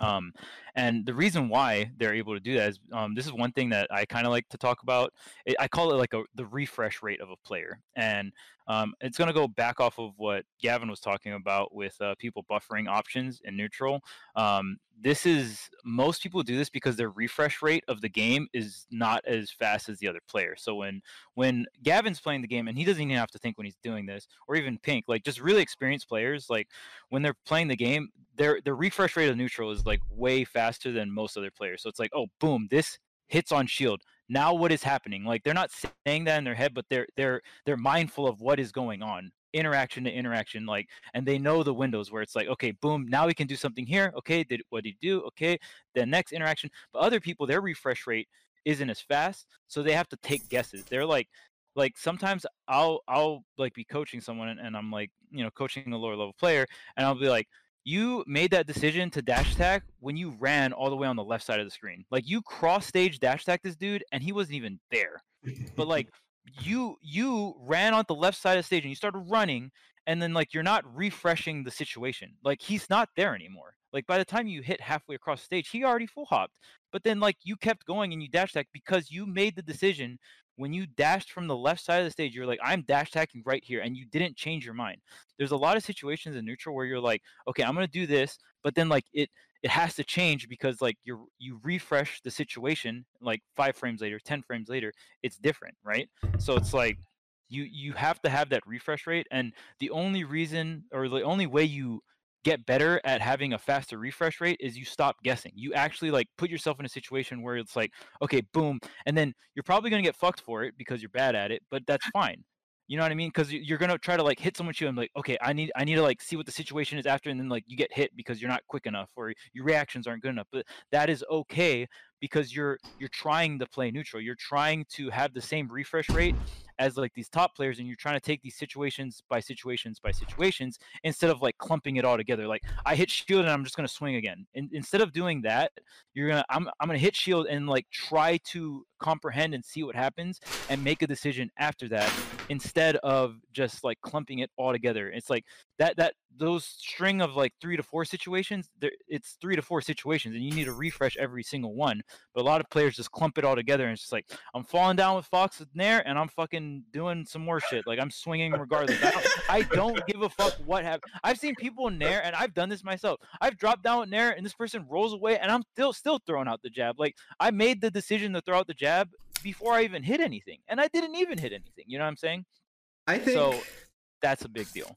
Um, and the reason why they're able to do that is um, this is one thing that I kind of like to talk about. I call it like a the refresh rate of a player, and um, it's going to go back off of what Gavin was talking about with uh, people buffering options in neutral. Um, this is most people do this because their refresh rate of the game is not as fast as the other player. So when when Gavin's playing the game and he doesn't even have to think when he's doing this, or even Pink, like just really experienced players, like when they're playing the game, their their refresh rate of neutral is like way faster than most other players. So it's like, oh, boom, this hits on shield. Now what is happening? Like they're not saying that in their head, but they're they're they're mindful of what is going on interaction to interaction like and they know the windows where it's like okay boom now we can do something here. Okay did what did you do? Okay the next interaction. But other people their refresh rate isn't as fast so they have to take guesses. They're like like sometimes i'll i'll like be coaching someone and, and i'm like you know coaching a lower level player and i'll be like you made that decision to dash attack when you ran all the way on the left side of the screen. Like you cross stage dash attack this dude and he wasn't even there. But like you you ran on the left side of the stage and you started running and then like you're not refreshing the situation. Like he's not there anymore. Like by the time you hit halfway across stage he already full hopped. But then like you kept going and you dash attack because you made the decision when you dashed from the left side of the stage you're like i'm dash attacking right here and you didn't change your mind. There's a lot of situations in neutral where you're like okay i'm to do this but then like it it has to change because like you you refresh the situation like 5 frames later 10 frames later it's different right? So it's like you you have to have that refresh rate and the only reason or the only way you get better at having a faster refresh rate is you stop guessing you actually like put yourself in a situation where it's like okay boom and then you're probably going to get fucked for it because you're bad at it but that's fine You know what I mean? Because you're gonna try to like hit someone you and like, okay, I need I need to like see what the situation is after, and then like you get hit because you're not quick enough or your reactions aren't good enough. But that is okay because you're you're trying to play neutral. You're trying to have the same refresh rate as like these top players and you're trying to take these situations by situations by situations instead of like clumping it all together. Like i hit shield and i'm just going to swing again. And instead of doing that you're going to I'm, I'm going to hit shield and like try to comprehend and see what happens and make a decision after that instead of just like clumping it all together. It's like that that those string of like three to four situations there it's three to four situations and you need to refresh every single one but a lot of players just clump it all together and it's just like i'm falling down with fox and nair and i'm fucking doing some more shit like i'm swinging regardless. I don't, I don't give a fuck what happened i've seen people in nair and i've done this myself i've dropped down with nair and this person rolls away and i'm still still throwing out the jab like i made the decision to throw out the jab before i even hit anything and i didn't even hit anything you know what i'm saying? I think so that's a big deal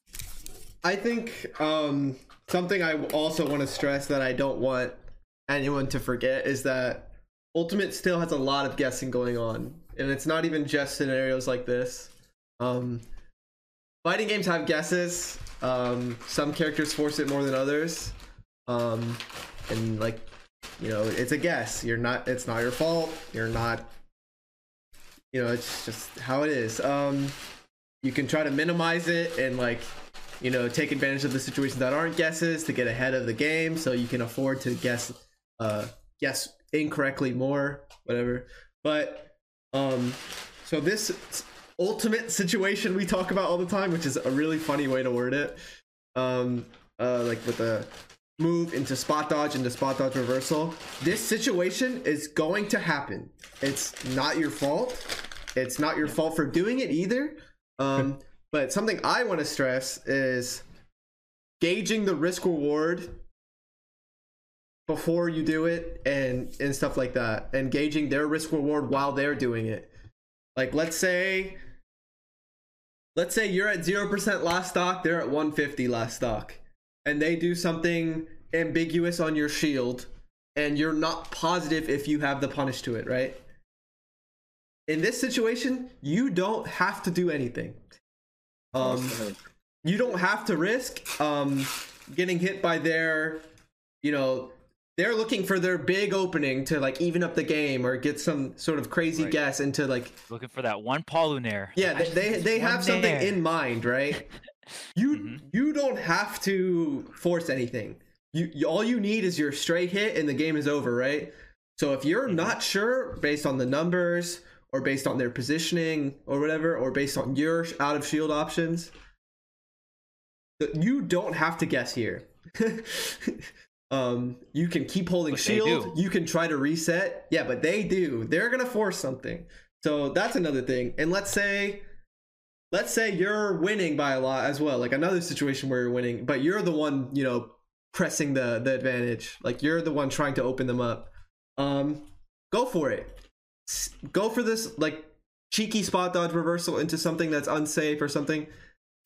I think um, something I also want to stress that I don't want anyone to forget is that Ultimate still has a lot of guessing going on, and it's not even just scenarios like this. Um, fighting games have guesses. Um, some characters force it more than others, um, and like you know, it's a guess. You're not. It's not your fault. You're not. You know, it's just how it is. Um, you can try to minimize it and like you know take advantage of the situations that aren't guesses to get ahead of the game so you can afford to guess uh guess incorrectly more whatever. But um so this ultimate situation we talk about all the time which is a really funny way to word it um uh like with the move into spot dodge into spot dodge reversal this situation is going to happen. It's not your fault. It's not your fault for doing it either. Um but something I want to stress is gauging the risk reward before you do it and and stuff like that and gauging their risk reward while they're doing it. Like let's say let's say you're at 0% last stock, they're at 150 last stock and they do something ambiguous on your shield and you're not positive if you have the punish to it, right? In this situation, you don't have to do anything. Um, you don't have to risk um, getting hit by their, you know, they're looking for their big opening to like even up the game or get some sort of crazy Right. guess into like looking for that one Paulunair. yeah they they, they have something in mind right you Mhm. you don't have to force anything you, you all you need is your straight hit and the game is over right so if you're Mhm. not sure based on the numbers or based on their positioning or whatever or based on your out of shield options. You don't have to guess here. Um you can keep holding But shield. you can try to reset. Yeah but they do. They're gonna force something. So that's another thing. And let's say let's say you're winning by a lot as well. Like another situation where you're winning but you're the one you know pressing the the advantage. Like you're the one trying to open them up. Um go for it go for this like cheeky spot dodge reversal into something that's unsafe or something.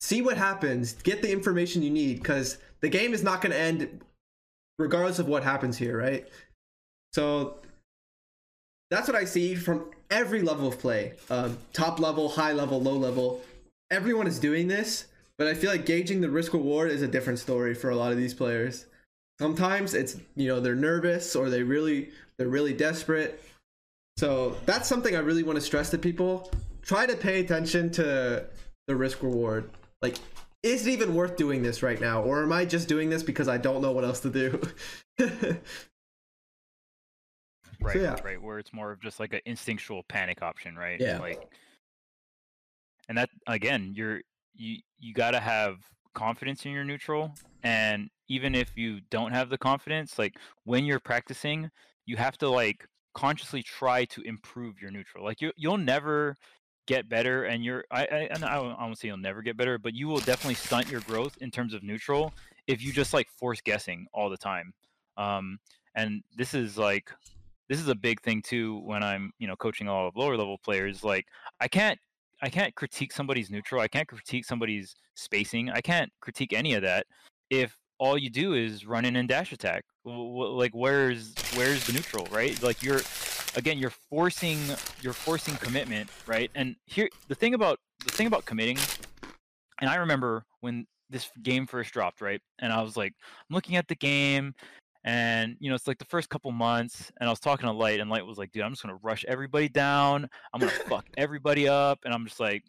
See what happens. Get the information you need because the game is not going to end regardless of what happens here right? So that's what i see from every level of play um, top level high level low level. Everyone is doing this but i feel like gauging the risk reward is a different story for a lot of these players. Sometimes it's you know they're nervous or they really they're really desperate so that's something i really want to stress to people try to pay attention to the risk reward like is it even worth doing this right now or am i just doing this because i don't know what else to do right, yeah. right, where it's more of just like an instinctual panic option, right? Yeah. Like, and that again, you're you you got to have confidence in your neutral, and even if you don't have the confidence, like when you're practicing, you have to like consciously try to improve your neutral. Like you you'll never get better and you're I I, and I won't say you'll never get better, but you will definitely stunt your growth in terms of neutral if you just like force guessing all the time. Um, and this is like this is a big thing too when I'm you know coaching all of lower level players. Like I can't I can't critique somebody's neutral. I can't critique somebody's spacing. I can't critique any of that if all you do is run in and dash attack. Like where's where's the neutral, right? Like you're again you're forcing you're forcing commitment right and here the thing about the thing about committing and i remember when this game first dropped right and i was like i'm looking at the game and you know it's like the first couple months and i was talking to light and light was like dude i'm just gonna rush everybody down i'm gonna fuck everybody up and i'm just like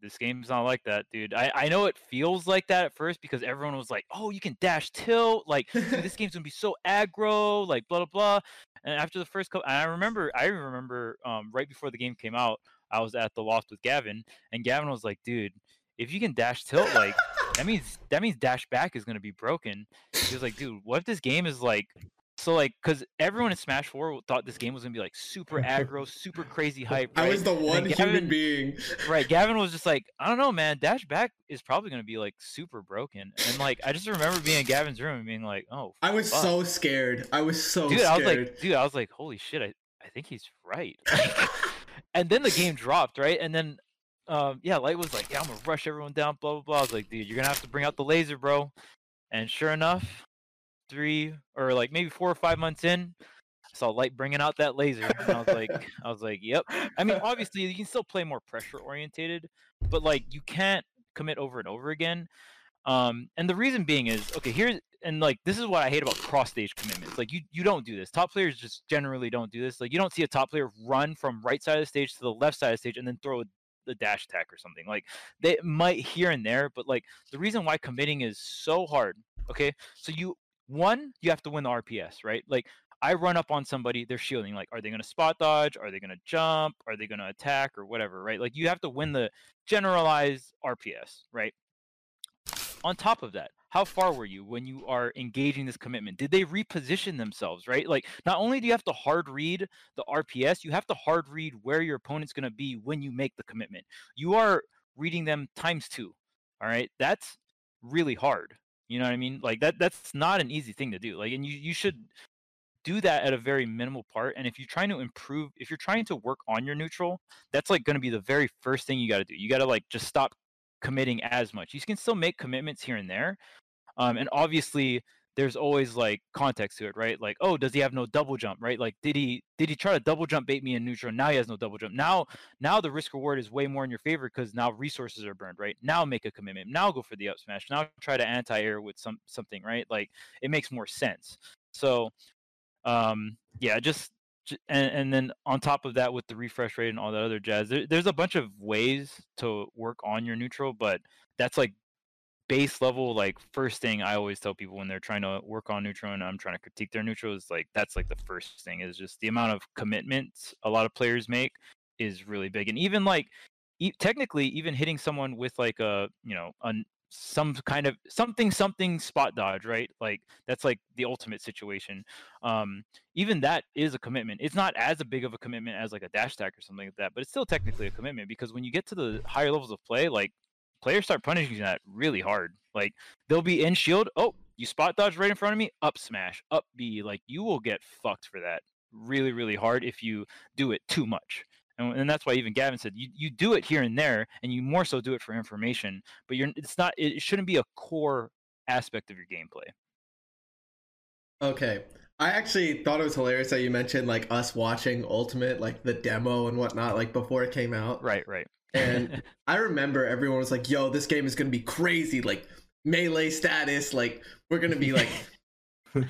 this game's not like that dude I, I know it feels like that at first because everyone was like oh you can dash tilt like this game's gonna be so aggro like blah blah blah and after the first couple i remember i remember um, right before the game came out i was at the loft with gavin and gavin was like dude if you can dash tilt like that means that means dash back is going to be broken. He was like, dude, what if this game is like so like because everyone in Smash Four thought this game was gonna be like super aggro, super crazy hype. Right? I was the one Gavin, human being. right, Gavin was just like, I don't know, man. Dash back is probably gonna be like super broken, and like I just remember being in Gavin's room and being like, oh, I was fuck. so scared. I was so dude. scared. I was like, dude, I was like, holy shit, I I think he's right. and then the game dropped, right, and then um, yeah, Light was like, yeah, I'm gonna rush everyone down, blah blah blah. I was like, dude, you're gonna have to bring out the laser, bro. And sure enough, three or like maybe four or five months in, I saw Light bringing out that laser, and I was like, I was like, yep. I mean, obviously, you can still play more pressure orientated, but like you can't commit over and over again. Um, and the reason being is okay. Here's and like this is what I hate about cross stage commitments. Like you you don't do this. Top players just generally don't do this. Like you don't see a top player run from right side of the stage to the left side of the stage and then throw a the dash attack or something. Like they might here and there, but like the reason why committing is so hard. Okay, so you one you have to win the RPS, right? Like I run up on somebody, they're shielding. Like, are they going to spot dodge? Are they going to jump? Are they going to attack or whatever, right? Like, you have to win the generalized RPS, right? On top of that, how far were you when you are engaging this commitment? Did they reposition themselves, right? Like, not only do you have to hard read the RPS, you have to hard read where your opponent's going to be when you make the commitment. You are reading them times two, all right? That's really hard. You know what I mean? Like that that's not an easy thing to do. Like and you you should do that at a very minimal part and if you're trying to improve if you're trying to work on your neutral, that's like going to be the very first thing you got to do. You got to like just stop committing as much. You can still make commitments here and there. Um and obviously there's always like context to it, right? Like, oh, does he have no double jump, right? Like, did he did he try to double jump bait me in neutral? Now he has no double jump. Now now the risk reward is way more in your favor because now resources are burned, right? Now make a commitment. Now go for the up smash. Now try to anti air with some something, right? Like it makes more sense. So, um, yeah, just and, and then on top of that with the refresh rate and all that other jazz there, there's a bunch of ways to work on your neutral but that's like base level like first thing i always tell people when they're trying to work on neutral and i'm trying to critique their neutral is like that's like the first thing is just the amount of commitments a lot of players make is really big. And even like e- technically even hitting someone with like a you know some kind of something something spot dodge right? Like that's like the ultimate situation. Um even that is a commitment. It's not as a big of a commitment as like a dash attack or something like that but it's still technically a commitment because when you get to the higher levels of play like players start punishing that really hard. Like they'll be in shield. Oh, you spot dodge right in front of me. Up smash, up B. Like you will get fucked for that really, really hard if you do it too much. And, and that's why even Gavin said you, you do it here and there, and you more so do it for information. But you're it's not it shouldn't be a core aspect of your gameplay. Okay. I actually thought it was hilarious that you mentioned like us watching Ultimate, like the demo and whatnot, like before it came out. Right, right. And I remember everyone was like, yo, this game is gonna be crazy, like melee status, like we're gonna be like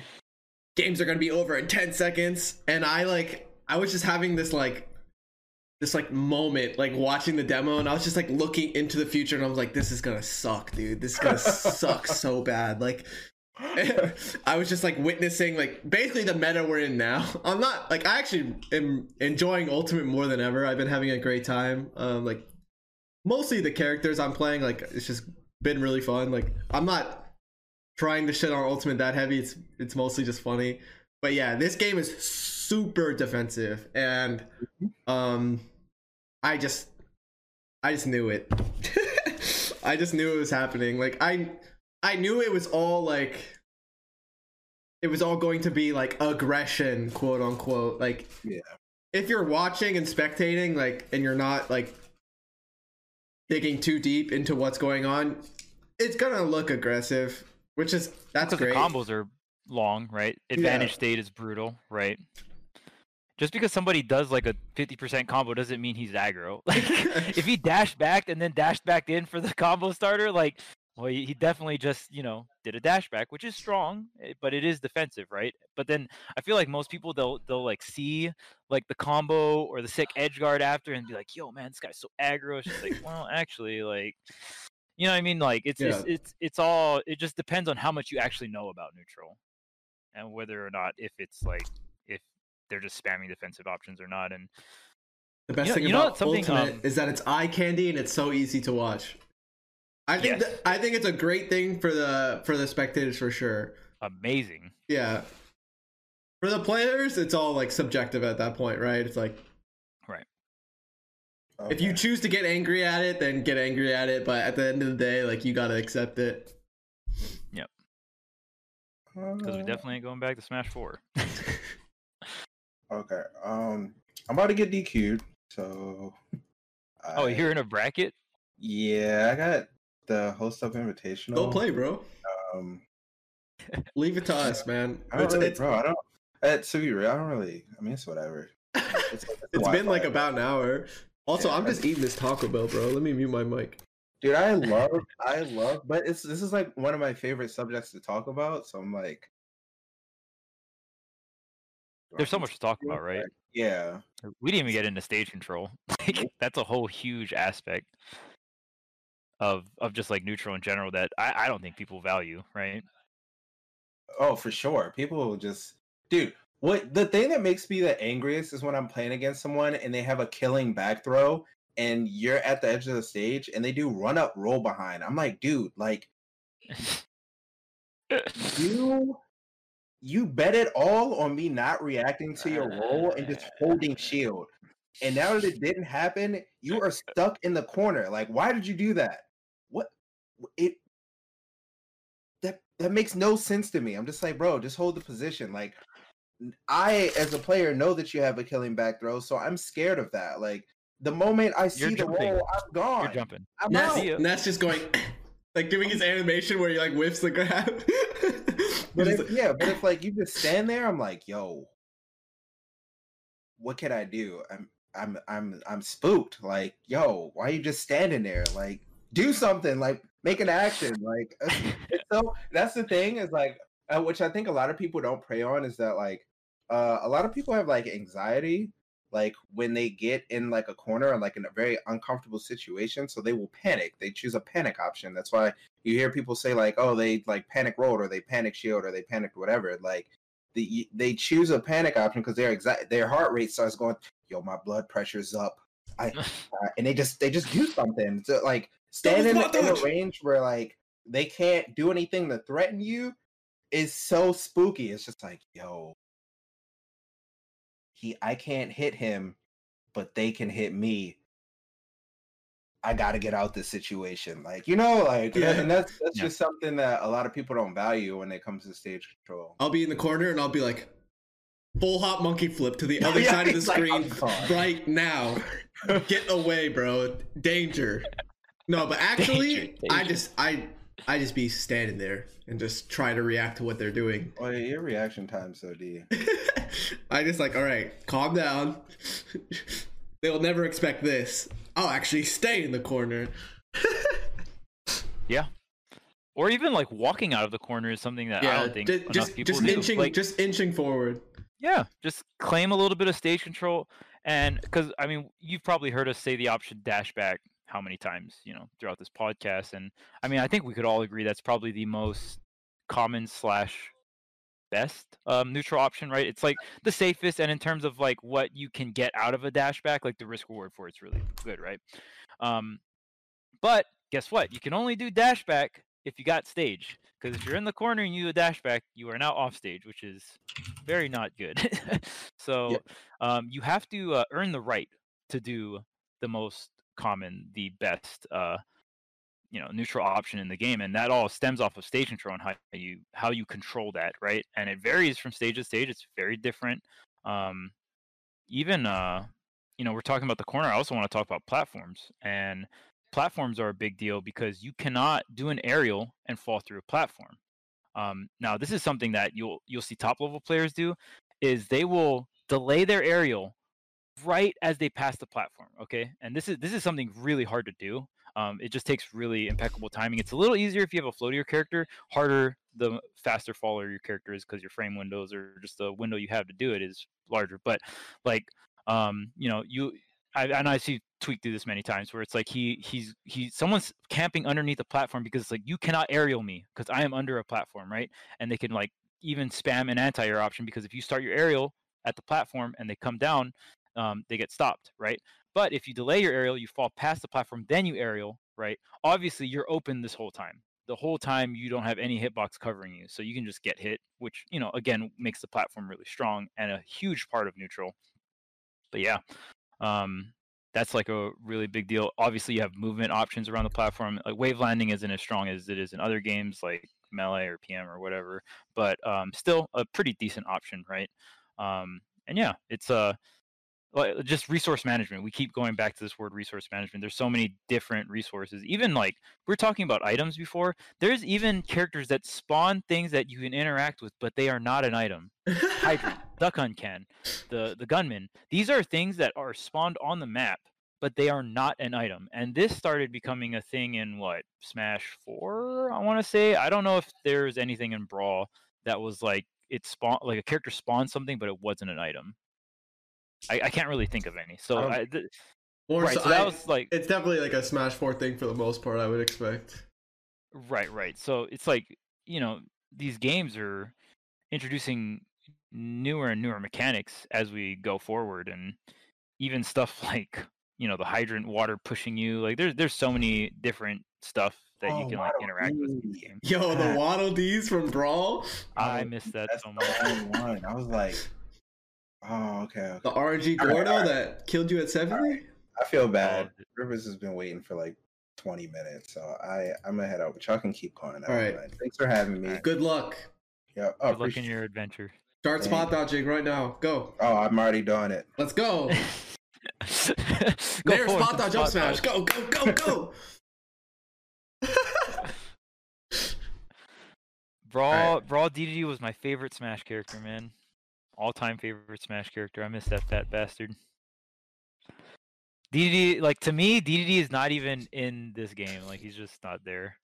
games are gonna be over in 10 seconds. And I like I was just having this like this like moment like watching the demo and I was just like looking into the future and I was like, this is gonna suck, dude. This is gonna suck so bad. Like I was just like witnessing like basically the meta we're in now. I'm not like I actually am enjoying Ultimate more than ever. I've been having a great time. Um like mostly the characters I'm playing like it's just been really fun. Like I'm not trying to shit on Ultimate that heavy. It's it's mostly just funny. But yeah, this game is super defensive and um I just I just knew it. I just knew it was happening. Like I I knew it was all like it was all going to be like aggression, quote unquote. Like Yeah. if you're watching and spectating, like and you're not like digging too deep into what's going on, it's gonna look aggressive. Which is that's because great. the combos are long, right? Advantage state is brutal, right? just because somebody does like a 50% combo doesn't mean he's aggro. Like if he dashed back and then dashed back in for the combo starter, like well, he, he definitely just you know did a dash back, which is strong, eh, but it is defensive, right? But then I feel like most people they'll they'll like see like the combo or the sick edge guard after and be like, "Yo, man, this guy's so aggro." It's just like, well, actually, like you know what I mean? Like it's it's, Yeah. it's it's all it just depends on how much you actually know about neutral and whether or not if it's like if they're just spamming defensive options or not. And The best You know- thing you know about Ultimate um, is that it's eye candy and it's so easy to watch. I think Yes. that, I think it's a great thing for the for the spectators for sure. amazing. Yeah. For the players, it's all like subjective at that point, right? It's like Right. if you choose to get angry at it, then get angry at it. But at the end of the day, like you gotta accept it. Yep. Because we Uh, definitely ain't going back to Smash Four. Okay. Um, I'm about to get DQ'd, so. oh, I- you're in a bracket. Yeah, I got the host up invitational. Go play, bro. Um, Leave it to us, man. I don't It's, really, it's, bro. I don't. To be real, I don't really. I mean, it's whatever. It's, it's it's been like about an hour. Also, Yeah, I'm just eating this Taco Bell, bro. Let me mute my mic. Dude, I love, I love, but it's this is like one of my favorite subjects to talk about. So I'm like, There's so much to talk about, right? Yeah. We didn't even get into stage control. Like that's a whole huge aspect of of just like neutral in general that I, I don't think people value, right? Oh, for sure. People will just, dude. What the thing that makes me the angriest is when I'm playing against someone and they have a killing back throw and you're at the edge of the stage and they do run up, roll behind. I'm like, dude, like you you bet it all on me not reacting to your roll and just holding shield. And now that it didn't happen, you are stuck in the corner. Like, why did you do that? What it that that makes no sense to me. I'm just like, bro, just hold the position. Like I as a player know that you have a killing back throw, so I'm scared of that. Like the moment I see the jumping. roll, I'm gone. You're jumping. I'm Ness, out. ya. Ness just going, like doing his animation where he like whiffs the grab. But if, like- yeah, but if like you just stand there, I'm like, yo, what can I do? I'm I'm I'm I'm spooked. Like, yo, why are you just standing there? Like, do something. Like, make an action. Like, so that's the thing is like, uh, which I think a lot of people don't prey on is that like, uh, a lot of people have like anxiety. Like when they get in like a corner and like in a very uncomfortable situation, so they will panic. They choose a panic option. That's why you hear people say like, oh, they like panic rolled or they panic shield or they panicked whatever. Like the they choose a panic option because their exact their heart rate starts going, yo, my blood pressure's up, uh, and they just they just do something. So like standing in a range where like they can't do anything to threaten you is so spooky. It's just like, yo, he I can't hit him, but they can hit me. I got to get out this situation. Like, you know, like, Yeah. and that's that's Yeah. just something that a lot of people don't value when it comes to stage control. I'll be in the corner and I'll be like, full hop monkey flip to the other Yeah, side of the like, screen right now. Get away, bro. Danger. No, but actually, Danger, I just I I just be standing there and just try to react to what they're doing. Oh, yeah, your reaction time so D. I just like, all right, calm down. They'll never expect this. I'll actually stay in the corner. Yeah. Or even like walking out of the corner is something that I yeah, don't think ju- enough just people just do. inching, Like, just inching forward. yeah, just claim a little bit of stage control, and because I mean, you've probably heard us say the option dash back how many times you know throughout this podcast, and I mean, I think we could all agree that's probably the most common slash best um, neutral option, right? It's like the safest, and in terms of like what you can get out of a dash back, like the risk reward for it's really good, right? Um, but guess what? You can only do dash back if you got stage. Because if you're in the corner and you do a dash back, you are now off stage, which is very not good. so um, you have to uh, earn the right to do the most common, the best, uh, you know, neutral option in the game, and that all stems off of stage control and how you how you control that, right? And it varies from stage to stage. It's very different. Um, even uh, you know, we're talking about the corner. I also want to talk about platforms and platforms are a big deal because you cannot do an aerial and fall through a platform. Um, now, this is something that you'll you'll see top level players do, is they will delay their aerial right as they pass the platform. Okay, and this is this is something really hard to do. Um, it just takes really impeccable timing. It's a little easier if you have a floatier character. Harder the faster faller your character is because your frame windows or just the window you have to do it is larger. But like, um, you know, you I, and I see Tweek do this many times where it's like he he's he someone's camping underneath a platform because it's like you cannot aerial me because I am under a platform, right? And they can like even spam an anti-air option because if you start your aerial at the platform and they come down, um, they get stopped, right? But if you delay your aerial, you fall past the platform, then you aerial, right? Obviously, you're open this whole time. The whole time you don't have any hitbox covering you, so you can just get hit, which you know again makes the platform really strong and a huge part of neutral. But yeah, um, that's like a really big deal. Obviously, you have movement options around the platform. Like wave landing isn't as strong as it is in other games like melee or PM or whatever, but um, still a pretty decent option, right? Um, and yeah, it's a uh, Uh, just resource management. We keep going back to this word resource management. There's so many different resources. Even like we are talking about items before. There's even characters that spawn things that you can interact with, but they are not an item. Hydrant, Duck Hunt can, the the gunman. These are things that are spawned on the map, but they are not an item. And this started becoming a thing in what Smash Four, I want to say. I don't know if there's anything in Brawl that was like it spawn like a character spawned something, but it wasn't an item. I, I can't really think of any. So um, I, th- or right, so, so that I, was like it's definitely like a Smash Four thing for the most part. I would expect. Right, right. So it's like you know these games are introducing newer and newer mechanics as we go forward, and even stuff like you know the hydrant water pushing you. Like there's there's so many different stuff that oh, you can like interact with in the game. Yo, the Waddle Dees from Brawl. I missed that so much. I was like, Oh, okay. The RNG Gordo right, that killed you at 70? I feel oh, bad. Rivers has been waiting for like 20 minutes, so I I'm gonna head out. But y'all can keep going. All right. Thanks for having me. Good luck. Yeah. Oh, Good luck in your adventure. Start spot dodging right now. Go. Oh, I'm already doing it. Let's go. go there, spot dodge, up smash. Go, go, go, go. Brawl, right. Brawl DDD was my favorite Smash character, man all-time favorite Smash character. I miss that fat bastard. DDD, like to me, DDD is not even in this game. Like he's just not there.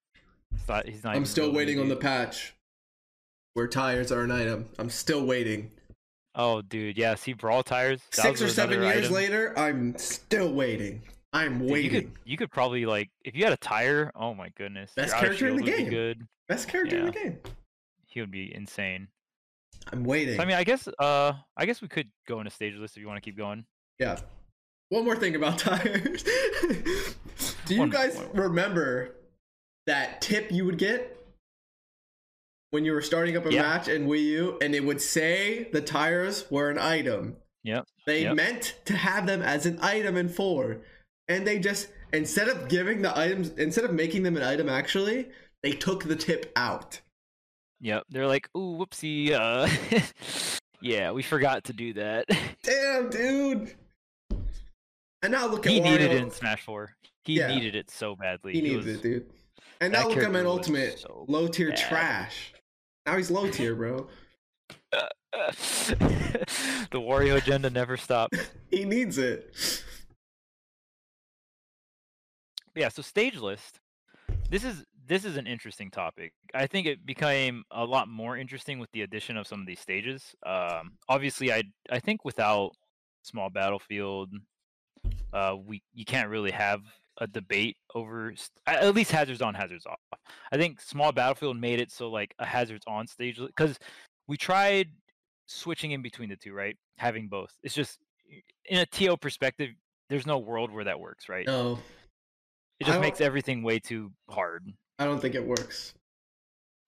He's not. He's not I'm still waiting on the patch where tires are an item. I'm still waiting. Oh, dude, yeah. See, brawl tires. Six or seven years item. later, I'm still waiting. I'm dude, waiting. You could, you could probably like if you had a tire. Oh my goodness, best character in the game. Good. Best character yeah. in the game. He would be insane. I'm waiting. So, I mean, I guess uh I guess we could go in a stage list if you want to keep going. Yeah. One more thing about tires. Do you one, guys one, remember that tip you would get when you were starting up a yeah. match in Wii U and it would say the tires were an item? Yep. They yep. meant to have them as an item in 4. And they just instead of giving the items instead of making them an item actually, they took the tip out. Yep, they're like, "Ooh, whoopsie, uh, yeah, we forgot to do that." Damn, dude. And now look at he Wario. needed it in Smash Four. He yeah. needed it so badly. He, he needed was... it, dude. And now look at my ultimate so low tier trash. Now he's low tier, bro. the Wario agenda never stopped. he needs it. Yeah, so stage list. This is this is an interesting topic. I think it became a lot more interesting with the addition of some of these stages. Um, obviously, I I think without small battlefield, uh, we you can't really have a debate over at least hazards on hazards off. I think small battlefield made it so like a hazards on stage because we tried switching in between the two, right? Having both. It's just in a TO perspective, there's no world where that works, right? No. It just makes everything way too hard. I don't think it works.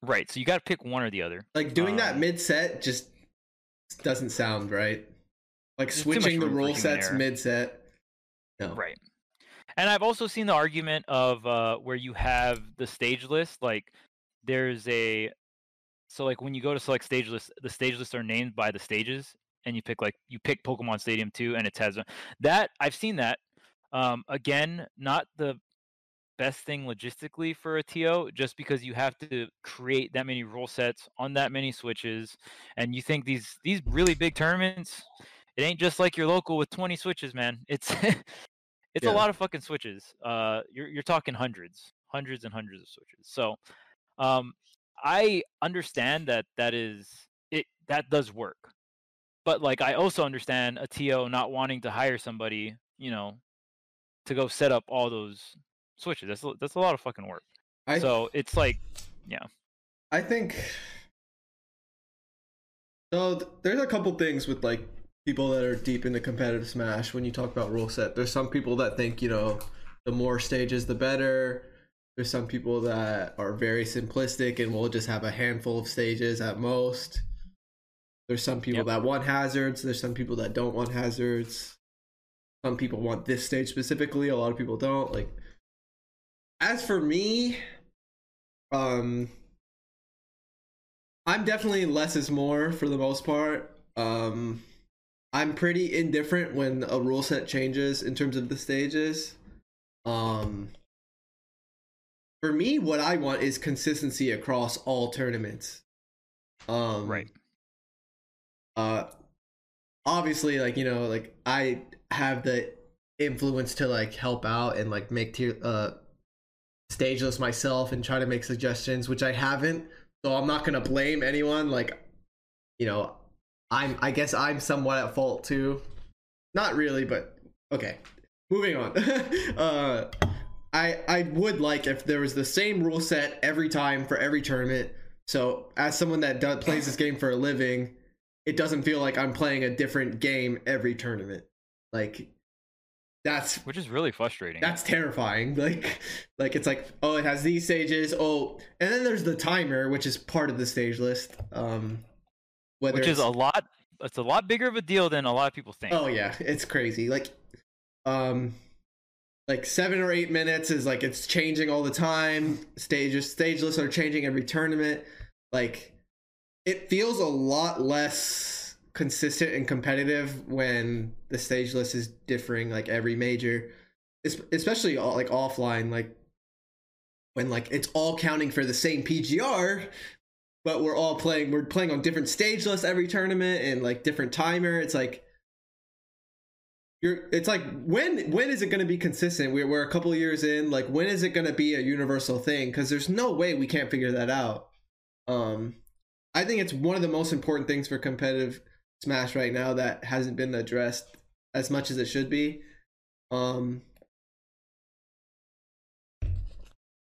Right. So you got to pick one or the other. Like doing um, that mid set just doesn't sound right. Like switching the rule sets mid set. No. Right. And I've also seen the argument of uh, where you have the stage list. Like there's a so like when you go to select stage list, the stage lists are named by the stages, and you pick like you pick Pokemon Stadium two, and it has a, that I've seen that. Um, again, not the best thing logistically for a TO just because you have to create that many rule sets on that many switches and you think these these really big tournaments it ain't just like your local with 20 switches, man. It's it's Yeah. a lot of fucking switches. Uh, you're you're talking hundreds, hundreds and hundreds of switches. So, um, I understand that that is it. That does work, but like I also understand a TO not wanting to hire somebody, you know, to go set up all those switches. That's a- that's a lot of fucking work. I so it's like, yeah. I think so. There's a couple things with like people that are deep into competitive Smash. When you talk about rule set, there's some people that think you know the more stages the better. There's some people that are very simplistic and will just have a handful of stages at most. There's some people Yep. that want hazards. There's some people that don't want hazards. Some people want this stage specifically. A lot of people don't. Like, as for me, um, I'm definitely less is more for the most part. Um, I'm pretty indifferent when a rule set changes in terms of the stages. Um, for me, what I want is consistency across all tournaments. Um, Right. Uh, obviously, like you know, like I have the influence to like help out and like make tier uh stage list myself and try to make suggestions, which I haven't. So I'm not gonna blame anyone. Like, you know, I'm I guess I'm somewhat at fault too. Not really, but okay. Moving on. uh I I would like if there was the same rule set every time for every tournament. So as someone that does, plays this game for a living, it doesn't feel like I'm playing a different game every tournament. Like that's which is really frustrating. that's terrifying. Like like it's like oh it has these stages. Oh, and then there's the timer, which is part of the stage list. Um, whether which is a lot. It's a lot bigger of a deal than a lot of people think. Oh yeah, it's crazy. Like um like 7 or 8 minutes is like it's changing all the time. Stages stage lists are changing every tournament. Like it feels a lot less consistent and competitive when the stage list is differing like every major. Es- especially all, like offline like when like it's all counting for the same PGR but we're all playing we're playing on different stage lists every tournament and like different timer. It's like you're it's like when when is it going to be consistent? We're, we're a couple years in like when is it going to be a universal thing? Because there's no way we can't figure that out. Um i think it's one of the most important things for competitive smash right now that hasn't been addressed as much as it should be. Um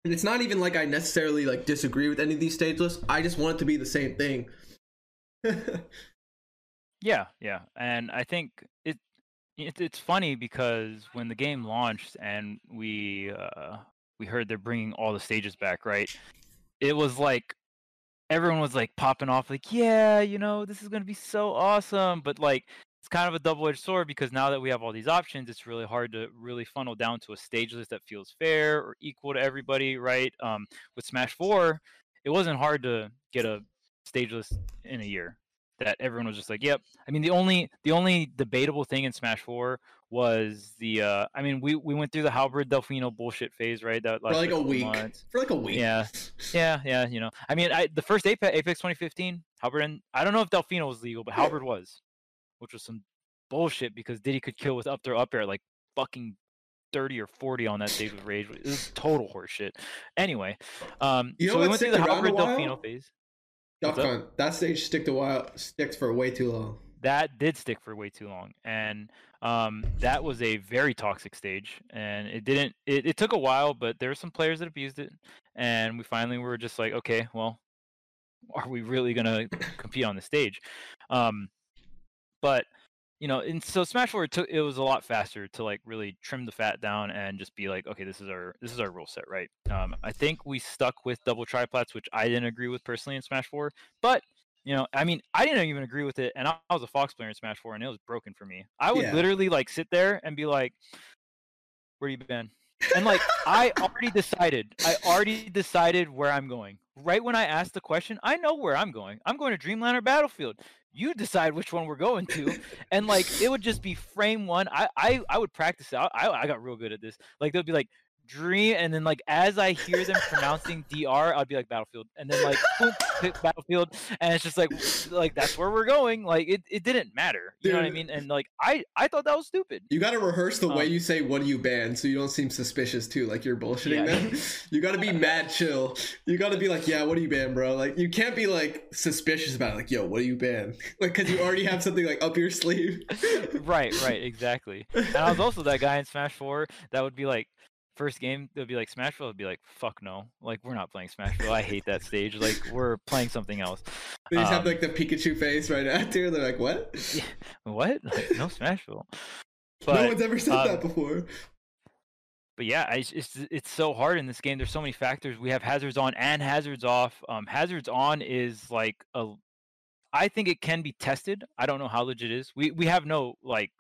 and it's not even like i necessarily like disagree with any of these stage lists. I just want it to be the same thing. Yeah, yeah, and I think it, it it's funny because when the game launched and we uh, we heard they're bringing all the stages back, right? It was like everyone was like popping off, like, yeah, you know, this is gonna be so awesome, but like it's kind of a double-edged sword because now that we have all these options, it's really hard to really funnel down to a stage list that feels fair or equal to everybody, right? Um, with Smash Four, it wasn't hard to get a stage list in a year that everyone was just like, "Yep." I mean, the only the only debatable thing in Smash Four was the. uh I mean, we we went through the Halberd Delfino bullshit phase, right? That for like a week months. for like a week Yeah. Yeah, yeah, you know. I mean, I the first Apex, Apex 2015, Halberd and I don't know if Delfino was legal, but Yeah. Halberd was, which was some bullshit because Diddy could kill with up throw up air like fucking 30 or 40 on that stage with rage. It was total horseshit. Anyway, um, You know so we went through the Halberd? Delfino phase. That stage sticked a while sticked for way too long. That did stick for way too long and um, that was a very toxic stage and it didn't it, it took a while but there were some players that abused it and we finally were just like okay well are we really going to compete on the stage? Um, but you know and so smash 4 it took it was a lot faster to like really trim the fat down and just be like okay this is our this is our rule set right um, i think we stuck with double triplats which i didn't agree with personally in smash 4 but you know, I mean, I didn't even agree with it, and I, I was a Fox player in Smash Four, and it was broken for me. I would Yeah. literally like sit there and be like, "Where you been?" And like, I already decided. I already decided where I'm going. Right when I asked the question, I know where I'm going. I'm going to Dreamland or Battlefield. You decide which one we're going to, and like, it would just be frame one. I I, I would practice out. I I got real good at this. Like, they'll be like. Dream and then like as i hear them pronouncing dr i'd be like battlefield and then like boom, battlefield and it's just like like that's where we're going like it, it didn't matter you know what i mean and like i i thought that was stupid You gotta rehearse the way Um, you say "What do you ban?" so you don't seem suspicious too, like you're bullshitting Yeah. them. You gotta be mad chill. You gotta be like, "Yeah, what do you ban, bro?" Like you can't be like suspicious about it. Like, "Yo, what do you ban?" Like because you already have something like up your sleeve. right right exactly and i was also that guy in smash 4 that would be like first game they'll be like smashville would be like fuck no like we're not playing smashville i hate that stage like we're playing something else They just have Um, like the Pikachu face right after. They're like, "What?" what like, no smashville no one's ever said um, that before. but yeah, I, it's it's it's so hard in this game. There's so many factors. We have hazards on and hazards off. Um, hazards on is like a, I think it can be tested. I don't know how legit it is. We we have no like,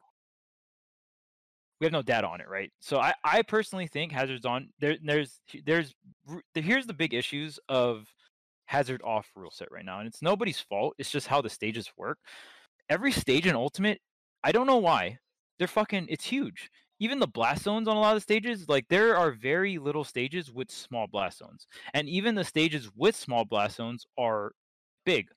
we have no data on it, right? So I I personally think hazards on there there's there's here's the big issues of hazard off rule set right now, and it's nobody's fault. It's just how the stages work. Every stage in Ultimate, I don't know why they're fucking. It's huge even the blast zones on a lot of stages, like there are very little stages with small blast zones, and even the stages with small blast zones are big.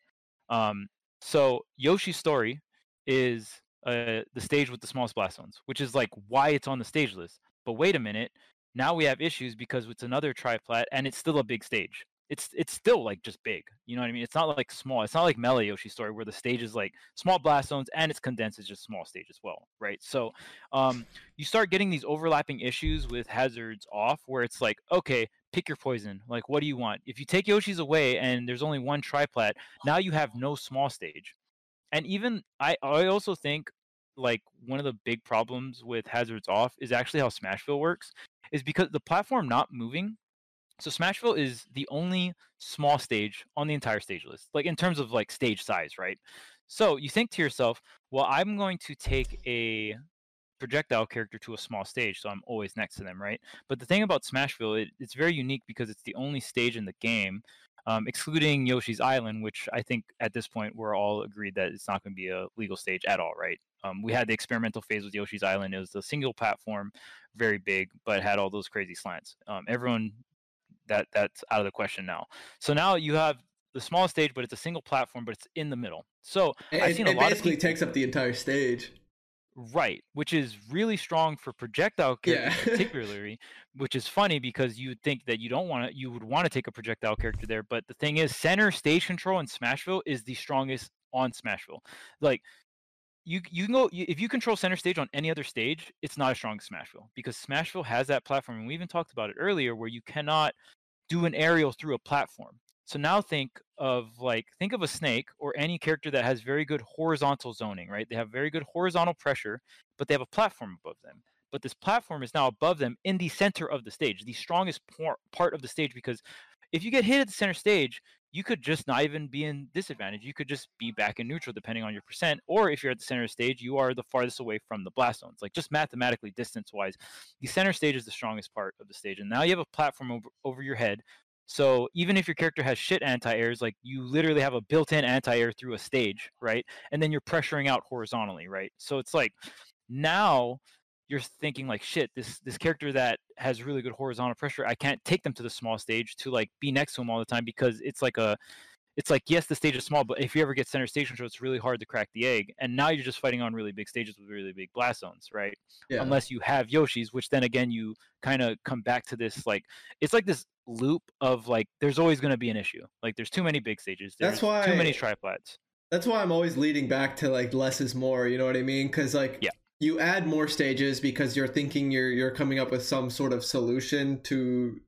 Um, so Yoshi's story is uh, the stage with the smallest blast zones, which is like why it's on the stage list. But wait a minute, now we have issues because it's another triplat and it's still a big stage. It's it's still like just big. You know what I mean? It's not like small. It's not like Melee Yoshi story where the stage is like small blast zones and it's condensed. It's just small stage as well, right? So um, you start getting these overlapping issues with hazards off where it's like, okay, pick your poison. Like, what do you want? If you take Yoshi's away and there's only one triplat, now you have no small stage. And even I, I also think like one of the big problems with hazards off is actually how Smashville works, is because the platform not moving. So Smashville is the only small stage on the entire stage list, like in terms of like stage size, right? So you think to yourself, well, I'm going to take a projectile character to a small stage, so I'm always next to them, right? But the thing about Smashville, it, it's very unique because it's the only stage in the game, um, excluding Yoshi's Island, which I think at this point we're all agreed that it's not going to be a legal stage at all, right? Um, we had the experimental phase with Yoshi's Island. It was a single platform, very big, but had all those crazy slants. Um, everyone that that's out of the question now. So now you have the small stage, but it's a single platform, but it's in the middle. So It, I've seen a it lot of basically people- takes up the entire stage. Right, which is really strong for projectile characters Yeah. particularly, which is funny because you would think that you don't want to you would want to take a projectile character there, but the thing is center stage control in Smashville is the strongest on Smashville. Like you you can go you- if you control center stage on any other stage, it's not as strong as Smashville because Smashville has that platform and we even talked about it earlier where you cannot do an aerial through a platform. So now think of like think of a snake or any character that has very good horizontal zoning, right? They have very good horizontal pressure, but they have a platform above them. But this platform is now above them in the center of the stage, the strongest por- part of the stage because if you get hit at the center stage, you could just not even be in disadvantage. You could just be back in neutral depending on your percent. Or if you're at the center stage, you are the farthest away from the blast zones. Like just mathematically, distance wise, the center stage is the strongest part of the stage. And now you have a platform over, over your head. So even if your character has shit anti-airs, like you literally have a built-in anti-air through a stage, right? And then you're pressuring out horizontally, right? So it's like now you're thinking like shit this this character that has really good horizontal pressure i can't take them to the small stage to like be next to him all the time because it's like a it's like yes the stage is small but if you ever get center stage control it's really hard to crack the egg and now you're just fighting on really big stages with really big blast zones right Yeah. unless you have yoshis which then again you kind of come back to this like it's like this loop of like there's always going to be an issue like there's too many big stages there's That's too many why- triplats That's why I'm always leading back to like less is more. You know what I mean? Because like Yeah. you add more stages because you're thinking you're you're coming up with some sort of solution to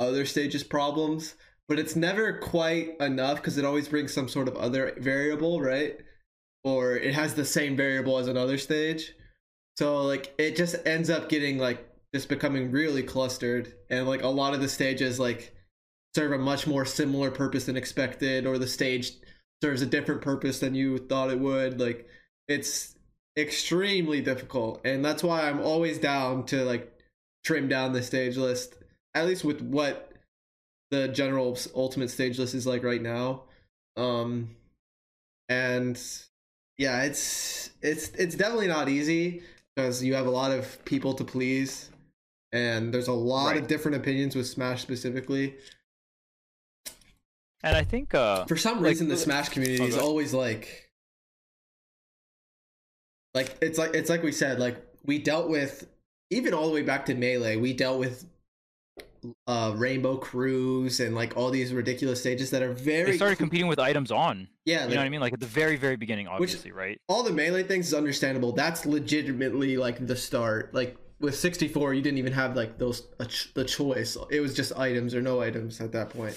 other stages problems, but it's never quite enough because it always brings some sort of other variable, right? Or it has the same variable as another stage. So like it just ends up getting like just becoming really clustered and like a lot of the stages like serve a much more similar purpose than expected or the stage serves a different purpose than you thought it would like it's extremely difficult and that's why i'm always down to like trim down the stage list at least with what the general ultimate stage list is like right now um and yeah it's it's it's definitely not easy because you have a lot of people to please and there's a lot Right. of different opinions with Smash specifically. And I think uh For some Like, reason, the uh, Smash community oh, is always like, like it's like it's like we said, like we dealt with even all the way back to melee. We dealt with uh Rainbow Cruise and like all these ridiculous stages that are very they started competing with items on. yeah, You like, know what I mean? Like at the very, very beginning, obviously, right? all the melee things is understandable. That's legitimately like the start. Like with 64, you didn't even have like those a ch- the choice. It was just items or no items at that point.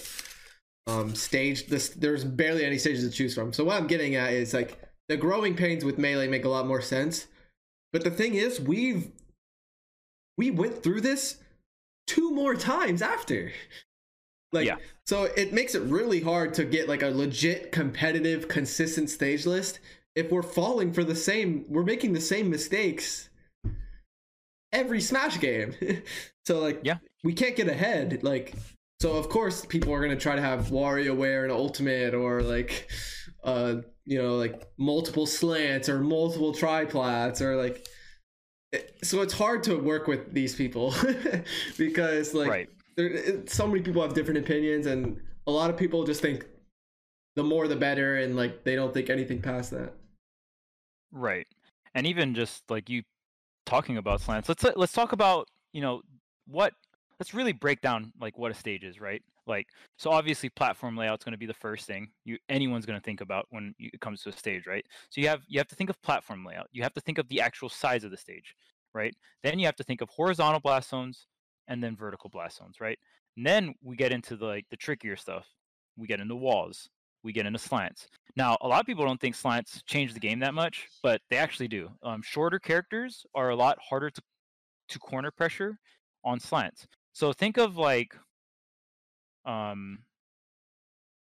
Um, stage this there's barely any stages to choose from. So what I'm getting at is like the growing pains with melee make a lot more sense. But the thing is, we've we went through this two more times after. Like Yeah. so it makes it really hard to get like a legit competitive consistent stage list if we're falling for the same we're making the same mistakes every smash game so like Yeah. we can't get ahead like so of course people are going to try to have WarioWare and ultimate or like uh you know like multiple slants or multiple triplats or like so it's hard to work with these people because like right. there so many people have different opinions and a lot of people just think the more the better and like they don't think anything past that Right. And even just like you talking about slants, let's let's talk about, you know, what let's really break down like what a stage is, right? Like so obviously platform layout's going to be the first thing you anyone's going to think about when you, it comes to a stage, right? So you have you have to think of platform layout. You have to think of the actual size of the stage, right? Then you have to think of horizontal blast zones and then vertical blast zones, right? And then we get into the like the trickier stuff. We get into walls, we get into slants. Now, a lot of people don't think slants change the game that much, but they actually do. Um, shorter characters are a lot harder to to corner pressure on slants. So think of like um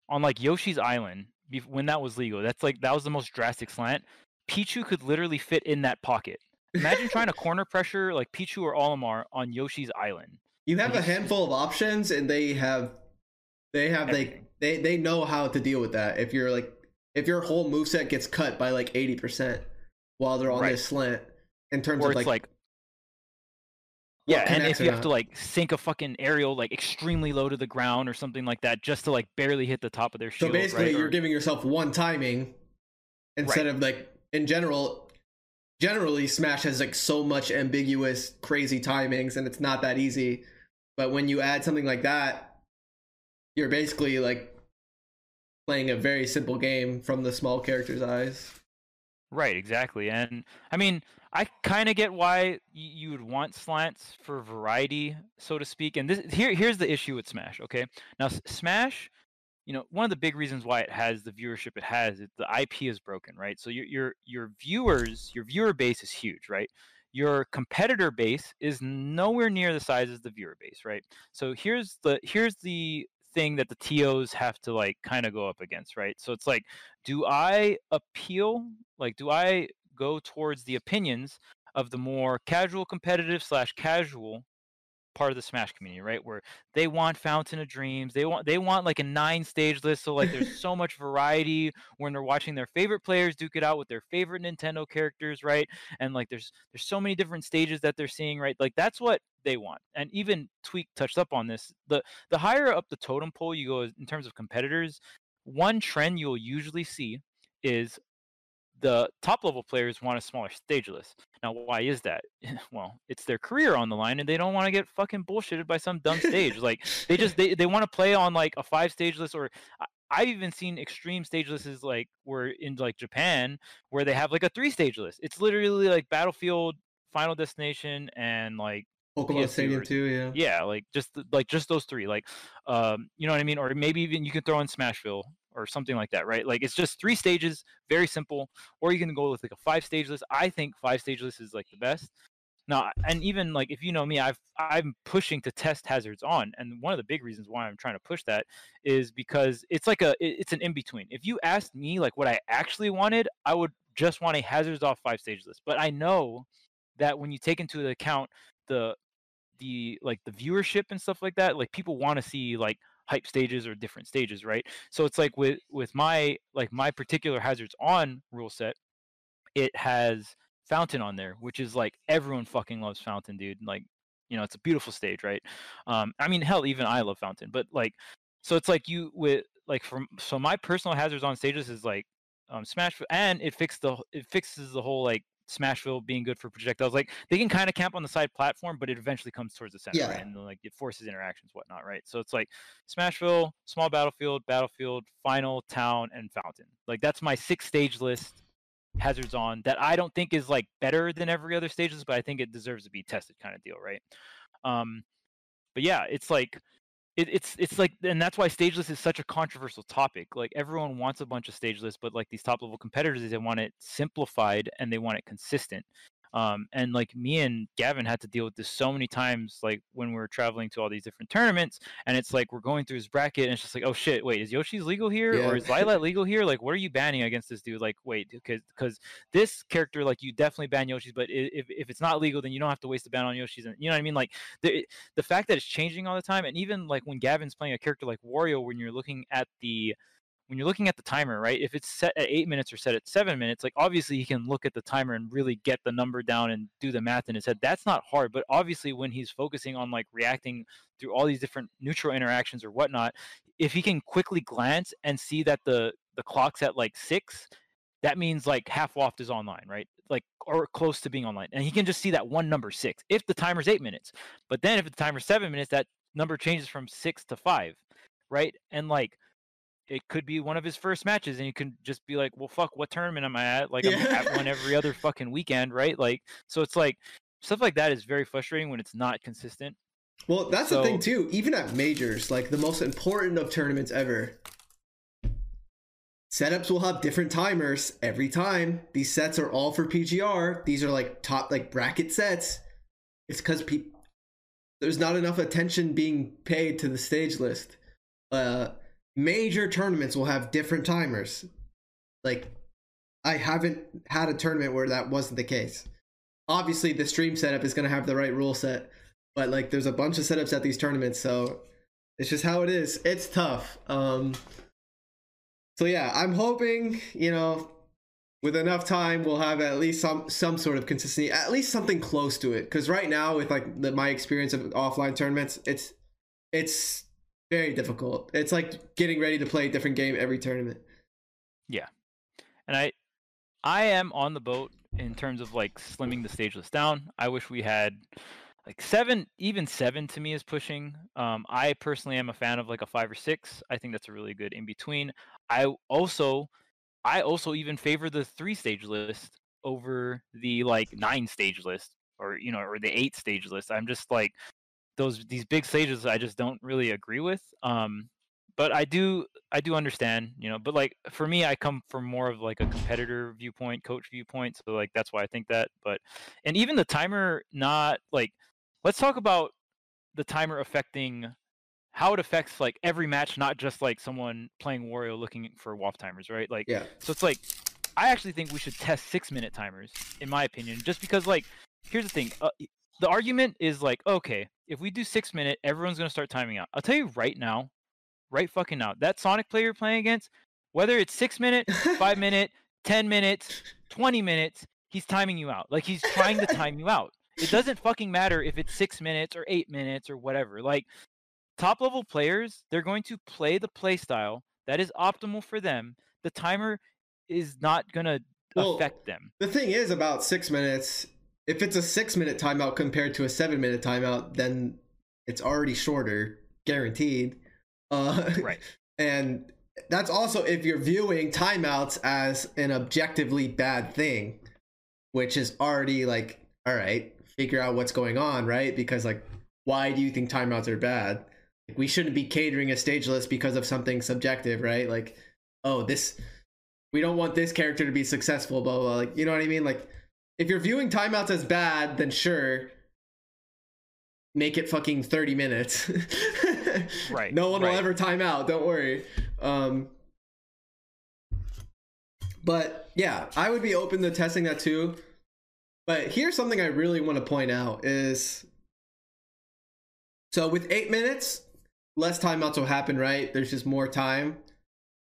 on like Yoshi's Island when that was legal. That's like that was the most drastic slant. Pichu could literally fit in that pocket. Imagine trying to corner pressure like Pichu or Olimar on Yoshi's Island. you have a handful of options and they have they have Everything. they, they they know how to deal with that if you're like if your whole moveset gets cut by like 80% while they're on Right. this slant in terms Or of like, like yeah, and if you have to like sink a fucking aerial like extremely low to the ground or something like that just to like barely hit the top of their shield. so basically right? you're Or- giving yourself one timing instead of like in general generally smash has like so much ambiguous crazy timings and it's not that easy but when you add something like that you're basically like playing a very simple game from the small character's eyes Right, exactly. And I mean, I kind of get why you would want slants for variety, so to speak. And this here here's the issue with Smash, okay? Now Smash, you know, one of the big reasons why it has the viewership it has, it, the IP is broken, right? So your your your viewers, your viewer base is huge, right? Your competitor base is nowhere near the size of the viewer base, right? So here's the here's the thing that the TOs have to like kind of go up against, right? So it's like, do I appeal? Like, do I go towards the opinions of the more casual competitive slash casual part of the smash community right where they want fountain of dreams they want they want like a nine stage list so like there's so much variety when they're watching their favorite players duke it out with their favorite nintendo characters right and like there's there's so many different stages that they're seeing right like that's what they want and even Tweek touched up on this the the higher up the totem pole you go in terms of competitors one trend you'll usually see is the top level players want a smaller stage list. Now, why is that? Well, it's their career on the line, and they don't want to get fucking bullshitted by some dumb stage. Like they just they, they want to play on like a five stage list, or I, I've even seen extreme stage lists like where in like Japan where they have like a three stage list. It's literally like Battlefield, Final Destination, and like pokemon PS2 stadium 2 yeah yeah, like just like just those three, like um, you know what I mean, or maybe even you can throw in Smashville or something like that, right? Like it's just three stages, very simple. Or you can go with like a five stage list. I think five stage list is like the best. Now, and even like if you know me, I've I'm pushing to test hazards on, and one of the big reasons why I'm trying to push that is because it's like a it's an in between. If you asked me like what I actually wanted, I would just want a hazards off five stage list. But I know that when you take into account the the like the viewership and stuff like that like people want to see like hype stages or different stages right so it's like with with my like my particular hazards on rule set it has fountain on there which is like everyone fucking loves fountain dude like You know, it's a beautiful stage, right? Um, I mean, hell, even I love Fountain, but like, so it's like you with like from so my personal hazards on stages is like um, Smash, and it fixed the it fixes the whole like Smashville being good for projectiles. Like they can kind of camp on the side platform, but it eventually comes towards the center, Yeah. right? and like it forces interactions, whatnot, right? So it's like Smashville, small battlefield, battlefield, final, town, and fountain. Like that's my six stage list hazards on that I don't think is like better than every other stages, but I think it deserves to be tested kind of deal, right? Um, but yeah, it's like it, it's it's like and that's why stage lists is such a controversial topic like everyone wants a bunch of stage lists but like these top level competitors they want it simplified and they want it consistent um, and like me and gavin had to deal with this so many times like when we were traveling to all these different tournaments and it's like we're going through his bracket and it's just like oh shit wait is yoshi's legal here Yeah. or is Lylat legal here? Like what are you banning against this dude? Like wait because because this character like you definitely ban yoshi's but if, if it's not legal then you don't have to waste a ban on yoshi's and you know what i mean? Like the, the fact that it's changing all the time and even like when gavin's playing a character like wario when you're looking at the when you're looking at the timer right if it's set at eight minutes or set at seven minutes like obviously he can look at the timer and really get the number down and do the math in his head. That's not hard but obviously when he's focusing on like reacting through all these different neutral interactions or whatnot if he can quickly glance and see that the the clock's at like six that means like half waft is online right like or close to being online and he can just see that one number six if the timer's eight minutes. But then if the timer's seven minutes that number changes from six to five right and like it could be one of his first matches and you can just be like well fuck what tournament am i at like i'm at one every other fucking weekend right like so it's like stuff like that is very frustrating when it's not consistent Well, that's the thing too. Even at majors, like the most important of tournaments ever, setups will have different timers every time. These sets are all for PGR. These are like top like bracket sets. It's because people there's not enough attention being paid to the stage list. Uh, major tournaments will have different timers. Like, I haven't had a tournament where that wasn't the case. Obviously, the stream setup is going to have the right rule set, but like, there's a bunch of setups at these tournaments, so it's just how it is. It's tough. Um, so yeah, I'm hoping you know, with enough time, we'll have at least some some sort of consistency, at least something close to it. Because right now, with like the, my experience of offline tournaments, it's it's very difficult. It's like getting ready to play a different game every tournament. Yeah. And I I am on the boat in terms of like slimming the stage list down. I wish we had like seven, even seven to me is pushing. Um, I personally am a fan of like a five or six. I think that's a really good in between. I also I also even favor the three stage list over the like nine stage list or you know or the eight stage list. I'm just like those these big stages I just don't really agree with. Um, but I do I do understand, you know, but like for me I come from more of like a competitor viewpoint, coach viewpoint, so like that's why I think that. But and even the timer not like let's talk about the timer affecting how it affects like every match, not just like someone playing Wario looking for WAF timers, right? Like Yeah. so it's like I actually think we should test six minute timers, in my opinion, just because like here's the thing. Uh, the argument is like, okay, if we do six minute, everyone's gonna start timing out. I'll tell you right now, right fucking now, that Sonic player you're playing against, whether it's six minute, five minute, ten minutes, twenty minutes, he's timing you out. Like he's trying to time you out. It doesn't fucking matter if it's six minutes or eight minutes or whatever. Like top level players, they're going to play the play style that is optimal for them. The timer is not gonna Well, affect them. The thing is about six minutes. If it's a six minute timeout compared to a seven minute timeout, then it's already shorter, guaranteed. Uh, Right. And that's also if you're viewing timeouts as an objectively bad thing, which is already like, all right, figure out what's going on, right? Because like, why do you think timeouts are bad? We shouldn't be catering a stage list because of something subjective, right? Like, oh, this we don't want this character to be successful, blah, blah, blah. Like, you know what I mean? Like, if you're viewing timeouts as bad, then sure, make it fucking 30 minutes. Right, No one will ever time out, don't worry. Um, but yeah, I would be open to testing that too. But here's something I really want to point out is so with eight minutes, less timeouts will happen, right? There's just more time.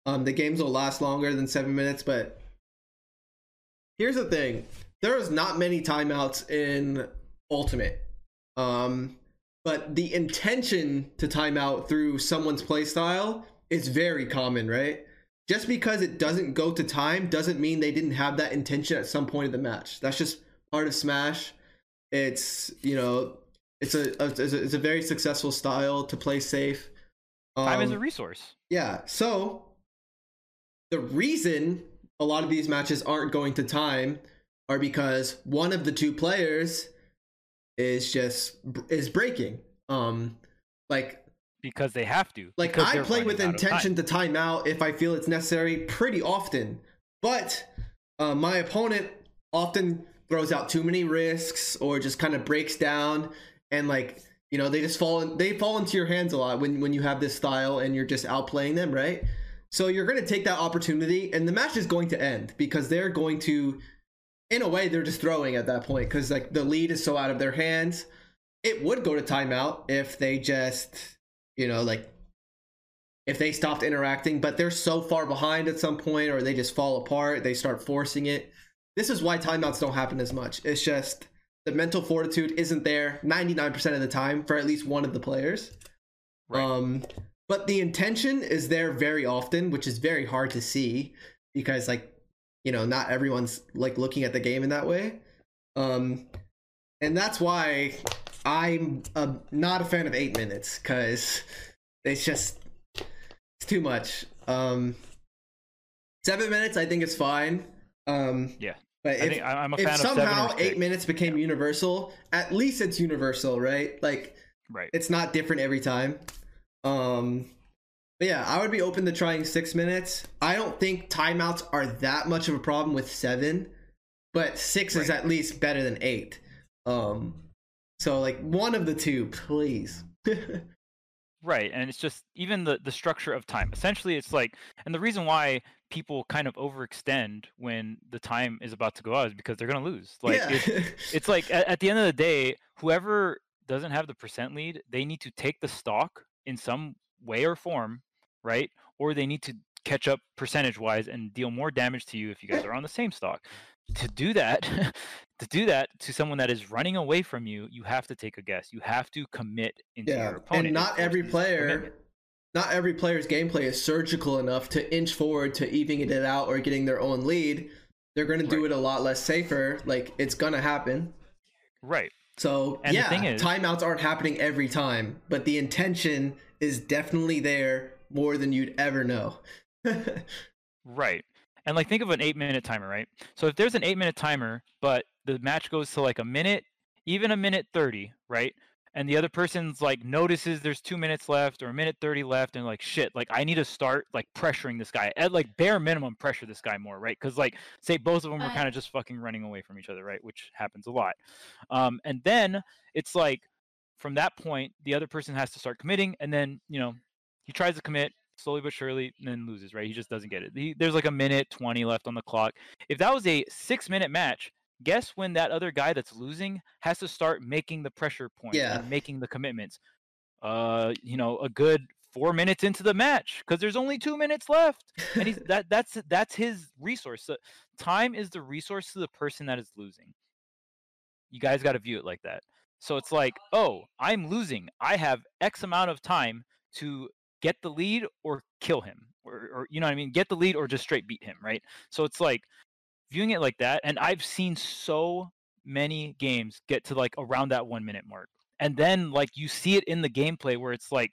Um, the games will last longer than seven minutes, but here's the thing: there is not many timeouts in Ultimate. Um, but the intention to timeout through someone's playstyle is very common, right? Just because it doesn't go to time doesn't mean they didn't have that intention at some point of the match. That's just part of Smash. It's you know, it's a, a it's a, it's a very successful style to play safe. Time is a Um, resource. yeah. So the reason a lot of these matches aren't going to time are because one of the two players is just is breaking. Um like because they have to. like I play with intention time. to time out if I feel it's necessary pretty often. But uh, my opponent often throws out too many risks or just kind of breaks down and like you know they just fall in, they fall into your hands a lot when when you have this style and you're just outplaying them, right? So you're going to take that opportunity and the match is going to end because they're going to in a way they're just throwing at that point cuz like the lead is so out of their hands. It would go to timeout if they just you know like if they stopped interacting but they're so far behind at some point or they just fall apart they start forcing it this is why timeouts don't happen as much it's just the mental fortitude isn't there 99% of the time for at least one of the players Right. um but the intention is there very often which is very hard to see because like you know not everyone's like looking at the game in that way um and that's why i'm uh, not a fan of eight minutes because it's just it's too much um seven minutes i think is fine um Yeah. but I if, think I- I'm a if fan of seven somehow eight minutes became universal at least it's universal right like Right. it's not different every time. Um, but yeah, I would be open to trying six minutes. I don't think timeouts are that much of a problem with seven, but six is at least better than eight. Um, so like one of the two, please. Right, and it's just even the the structure of time. Essentially, it's like, and the reason why people kind of overextend when the time is about to go out is because they're gonna lose. Like, yeah, it's, it's like at, at the end of the day, whoever doesn't have the percent lead, they need to take the stock in some way or form, right? Or they need to catch up percentage wise and deal more damage to you if you guys are on the same stock. To do that, to do that to someone that is running away from you, you have to take a guess. You have to commit into yeah, your opponent. and not every player. commitment. Not every player's gameplay is surgical enough to inch forward to evening it out or getting their own lead. They're gonna do Right. it a lot less safer. Like it's gonna happen. Right. So And the yeah, thing is- timeouts aren't happening every time, but the intention is definitely there more than you'd ever know. Right. And like think of an eight minute timer, right? So if there's an eight minute timer, but the match goes to like a minute, even a minute 30, right? And the other person's like notices there's two minutes left or a minute 30 left and like shit, like I need to start like pressuring this guy at like bare minimum pressure this guy more, right? Because like say both of them were kind of just fucking running away from each other, right? Which happens a lot. Um, and then it's like from that point, the other person has to start committing, and then you know he tries to commit slowly but surely, and then loses. Right? He just doesn't get it. He, there's like a minute twenty left on the clock. If that was a six minute match, guess when that other guy that's losing has to start making the pressure points Yeah. and making the commitments. Uh, you know, a good four minutes into the match because there's only two minutes left, and he's that that's that's his resource. So time is the resource to the person that is losing. You guys got to view it like that. So it's like, oh, I'm losing. I have X amount of time to get the lead or kill him, or, or you know what I mean, get the lead or just straight beat him, right? So it's like viewing it like that. And I've seen so many games get to like around that one minute mark, and then like you see it in the gameplay where it's like,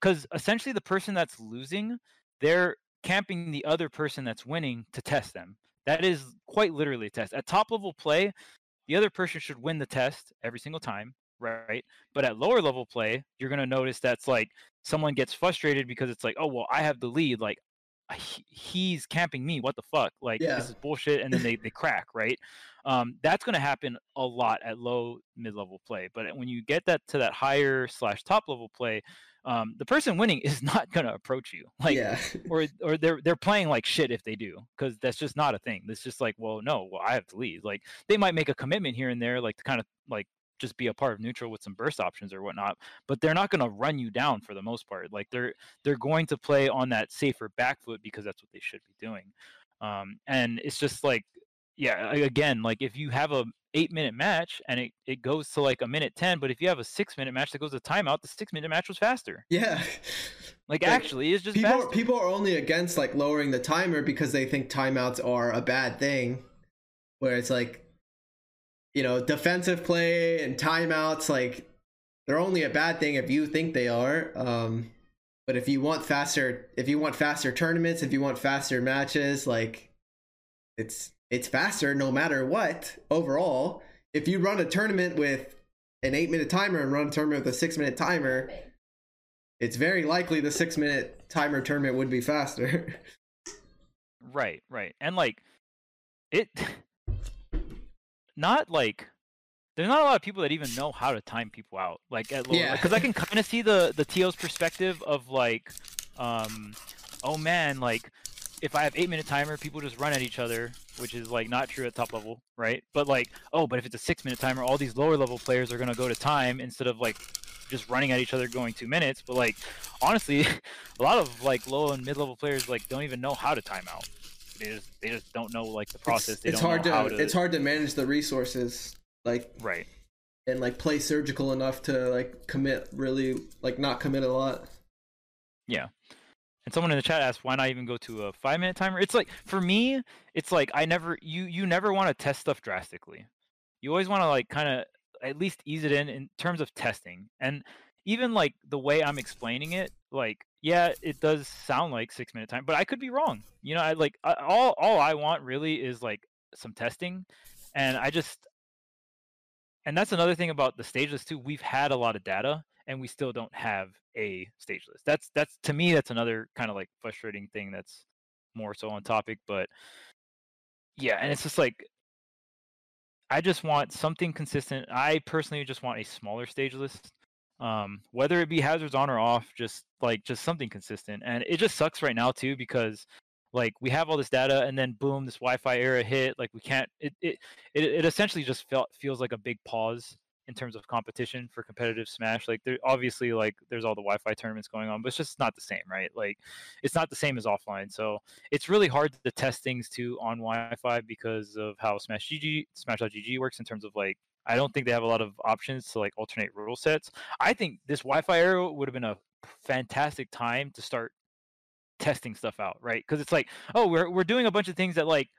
because essentially the person that's losing, they're camping the other person that's winning to test them. That is quite literally a test. At top level play, the other person should win the test every single time, right? But at lower level play, you're going to notice that's like someone gets frustrated because it's like, oh, well, I have the lead. Like, he's camping me. What the fuck? Like, Yeah. this is bullshit. And then they, they crack, right? Um, that's going to happen a lot at low mid level play. But when you get that to that higher slash top level play, um, the person winning is not going to approach you. Like, yeah, or or they're they're playing like shit if they do because that's just not a thing it's just like well no well i have to leave like they might make a commitment here and there like to kind of like just be a part of neutral with some burst options or whatnot but they're not going to run you down for the most part like they're they're going to play on that safer back foot because that's what they should be doing um and it's just like yeah, again, like if you have a eight minute match and it, it goes to like a minute 10, but if you have a six minute match that goes to timeout, the six minute match was faster. Yeah. Like, Like, actually, it's just people faster. people are only against like lowering the timer because they think timeouts are a bad thing where it's like you know defensive play and timeouts like they're only a bad thing if you think they are um but if you want faster if you want faster tournaments if you want faster matches like it's it's faster no matter what overall if you run a tournament with an 8 minute timer and run a tournament with a 6 minute timer it's very likely the six minute timer tournament would be faster. Right, right. And like it not like there's not a lot of people that even know how to time people out. Like at lower Yeah. because I can kind of see the the TO's perspective of like um oh man, like if I have 8 minute timer, people just run at each other, which is like not true at top level, right? But like oh, but if it's a 6 minute timer, all these lower level players are going to go to time instead of like just running at each other going 2 minutes, but like honestly, a lot of like low and mid level players like don't even know how to time out. They just they just don't know like the process. It's, they it's don't hard to, to it's hard to manage the resources like right. and like play surgical enough to like commit really like not commit a lot. Yeah. And someone in the chat asked why not even go to a five minute timer. It's like for me, it's like I never you you never want to test stuff drastically. You always want to like kind of at least ease it in in terms of testing. And even like the way I'm explaining it, like yeah, it does sound like six minute time, but I could be wrong. You know, I like I, all all I want really is like some testing, and I just and that's another thing about the stage list too. We've had a lot of data, and we still don't have a stage list. That's that's to me that's another kind of like frustrating thing that's more so on topic, but yeah, and it's just like I just want something consistent. I personally just want a smaller stage list. Um, whether it be hazards on or off, just like just something consistent. And it just sucks right now too because like we have all this data and then boom, this Wi-Fi era hit. Like we can't. It it it, it essentially just felt feels like a big pause in terms of competition for competitive Smash. Like there obviously like there's all the Wi-Fi tournaments going on, but it's just not the same, right? Like it's not the same as offline. So it's really hard to test things too on Wi-Fi because of how Smash GG Smash.gg works in terms of like I don't think they have a lot of options to like alternate rule sets. I think this Wi-Fi era would have been a fantastic time to start testing stuff out, right? Because it's like, oh, we're we're doing a bunch of things that like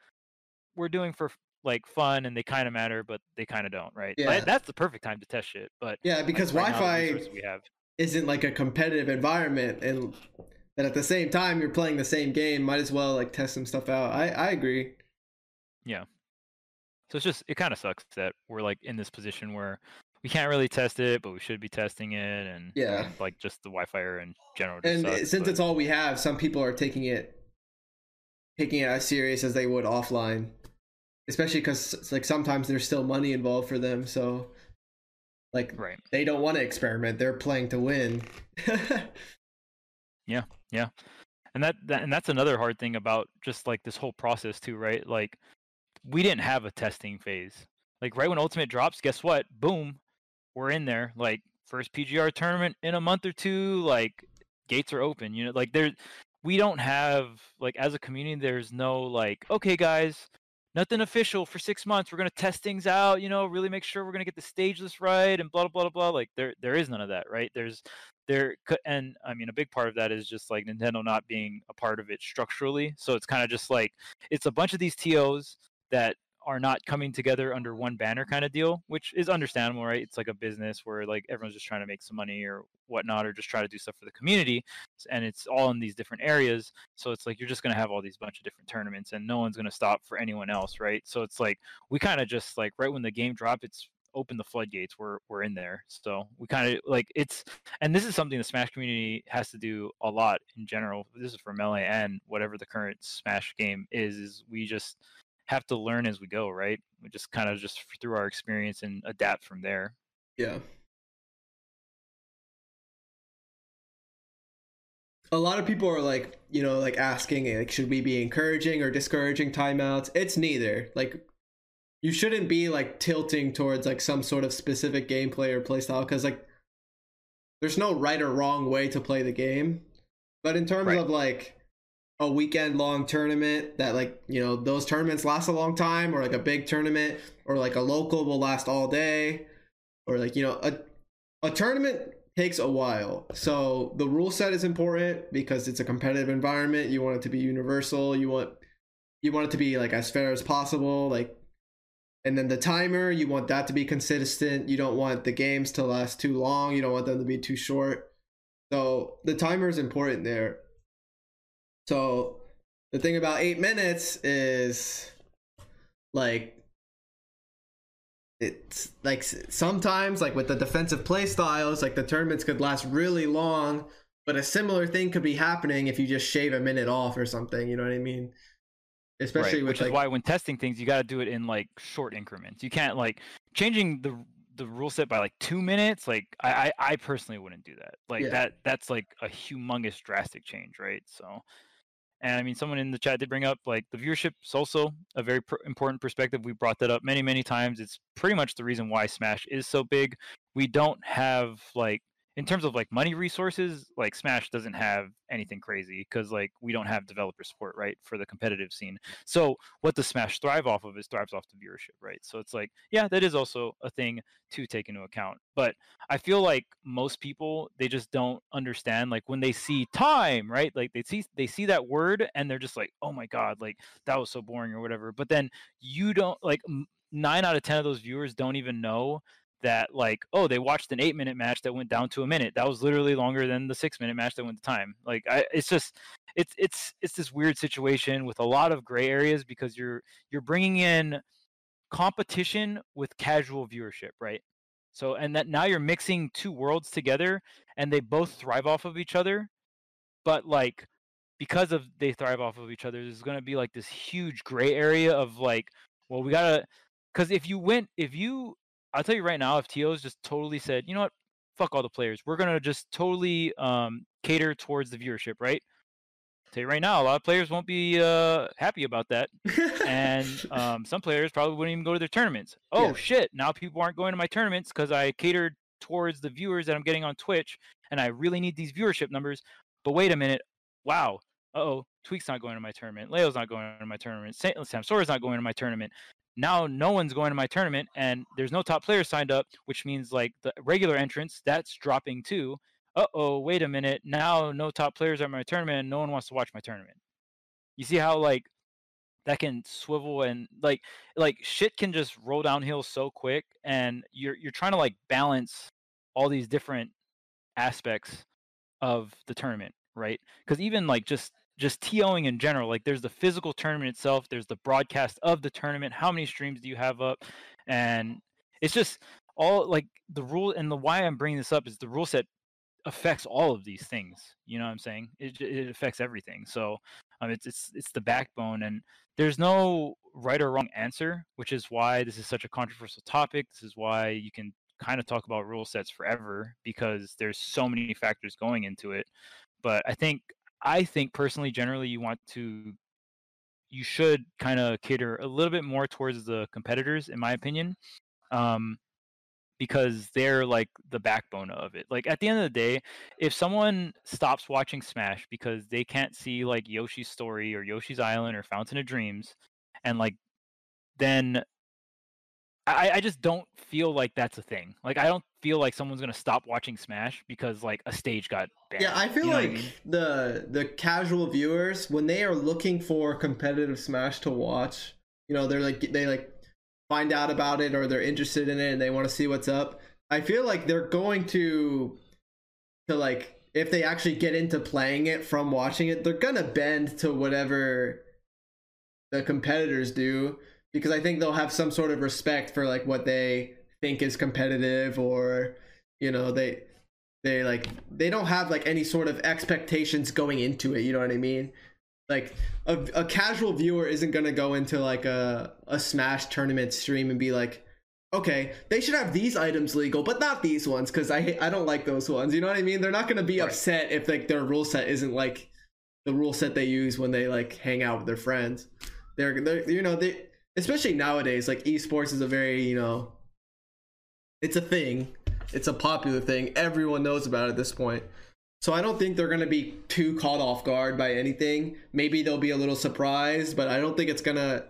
we're doing for like fun and they kind of matter, but they kind of don't, right? Yeah. Like, that's the perfect time to test shit. But Yeah, like, because right Wi-Fi we have, isn't like a competitive environment and and at the same time you're playing the same game, might as well like test some stuff out. I I agree. So it's just it kind of sucks that we're like in this position where we can't really test it, but we should be testing it, and Yeah. and, like just the Wi-Fi in general. Just And eh, sucks, since but- it's all we have, some people are taking it taking it as serious as they would offline. Especially cuz like sometimes there's still money involved for them, so like right. they don't want to experiment. They're playing to win. Yeah, yeah, and that, that and that's another hard thing about just like this whole process too right like we didn't have a testing phase. Like right when ultimate drops guess what? Boom we're in there like first pgr tournament in a month or two like gates are open you know like there we don't have like as a community there's no like okay guys nothing official for six months we're to test things out you know really make sure we're to get the stage list right and blah blah blah blah like there there is none of that right? There's there and i mean a big part of that is just like nintendo not being a part of it structurally so it's kind of just like it's a bunch of these tos that are not coming together under one banner kind of deal which is understandable right? It's like a business where like everyone's just trying to make some money or whatnot or just try to do stuff for the community and it's all in these different areas. So it's like you're just to have all these bunch of different tournaments and no one's to stop for anyone else right? So it's like we kind of just like right when the game drop it's open the floodgates we're we're in there. So we kind of like it's and this is something the smash community has to do a lot in general. This is for melee and whatever the current smash game is is we just have to learn as we go right we just kind of just through our experience and adapt from there Yeah. A lot of people are like, you know, like asking, like, should we be encouraging or discouraging timeouts? It's neither. Like, you shouldn't be like tilting towards like some sort of specific gameplay or playstyle because like, there's no right or wrong way to play the game. But in terms Right. of like a weekend long tournament that like you know those tournaments last a long time or like a big tournament or like a local will last all day or like you know a a tournament takes a while. So the rule set is important because it's a competitive environment. You want it to be universal. You want you want it to be like as fair as possible like and then the timer you want that to be consistent. You don't want the games to last too long. You don't want them to be too short. So the timer is important there so the thing about eight minutes is like it's like sometimes like with the defensive play styles like the tournaments could last really long but a similar thing could be happening if you just shave a minute off or something you know what i mean especially right. with which like is why when testing things you got to do it in like short increments you can't like changing the the rule set by like two minutes like i i, I personally wouldn't do that like Yeah. that that's like a humongous drastic change right so and i mean someone in the chat did bring up like the viewership is also a very pr- important perspective. We brought that up many many times. It's pretty much the reason why smash is so big. We don't have like in terms of like money resources like smash doesn't have anything crazy because like we don't have developer support right for the competitive scene so what does Smash thrive off of is thrives off the viewership, right? So it's like, yeah, that is also a thing to take into account. But I feel like most people they just don't understand like when they see time, right? Like they see they see that word and they're just like, oh my god, like that was so boring or whatever. But then you don't like nine out of ten of those viewers don't even know that like oh they watched an eight minute match that went down to a minute. That was literally longer than the six minute match that went to time. Like I, it's just it's it's it's this weird situation with a lot of gray areas because you're you're bringing in competition with casual viewership right? So and that now you're mixing two worlds together and they both thrive off of each other but like because of they thrive off of each other there's going to be like this huge gray area of like well we gotta because if you went if you i'll tell you right now if to's just totally said you know what fuck all the players we're gonna just totally um cater towards the viewership right tell you right now a lot of players won't be uh happy about that and um, some players probably wouldn't even go to their tournaments. Oh Yeah. shit! Now people aren't going to my tournaments because I catered towards the viewers that I'm getting on Twitch, and I really need these viewership numbers. But wait a minute! Wow! Uh oh, Tweek's not going to my tournament. Leo's not going to my tournament. Samsora's not going to my tournament. Now no one's going to my tournament, and there's no top players signed up, which means like the regular entrance that's dropping too. Uh oh, wait a minute! Now no top players at my tournament, and no one wants to watch my tournament. You see how like that can swivel and like like shit can just roll downhill so quick and you're you're trying to like balance all these different aspects of the tournament right because even like just just TOing in general like there's the physical tournament itself there's the broadcast of the tournament how many streams do you have up and it's just all like the rule and the why I'm bringing this up is the rule set affects all of these things you know what I'm saying it, it affects everything so um, it's it's it's the backbone and there's no right or wrong answer, which is why this is such a controversial topic. This is why you can kind of talk about rule sets forever because there's so many factors going into it. But I think I think personally generally you want to you should kind of cater a little bit more towards the competitors in my opinion. Um because they're like the backbone of it. Like at the end of the day, if someone stops watching Smash because they can't see like Yoshi's story or Yoshi's Island or Fountain of Dreams, and like then I, I just don't feel like that's a thing. Like I don't feel like someone's gonna stop watching Smash because like a stage got banned. Yeah, I feel You know like mean? the the casual viewers when they are looking for competitive Smash to watch, you know, they're like they like find out about it or they're interested in it and they want to see what's up. I feel like they're going to to like if they actually get into playing it from watching it, they're gonna bend to whatever the competitors do because I think they'll have some sort of respect for like what they think is competitive or you know they they like they don't have like any sort of expectations going into it you know what i mean? Like a, a casual viewer isn't gonna go into like a a smash tournament stream and be like okay they should have these items legal but not these ones because i i don't like those ones you know what i mean? They're not gonna be Right. upset if like their rule set isn't like the rule set they use when they like hang out with their friends. They're, they're you know they especially nowadays like esports is a very you know it's a thing it's a popular thing everyone knows about it at this point So I don't think they're going to be too caught off guard by anything. Maybe they'll be a little surprised, but I don't think it's going to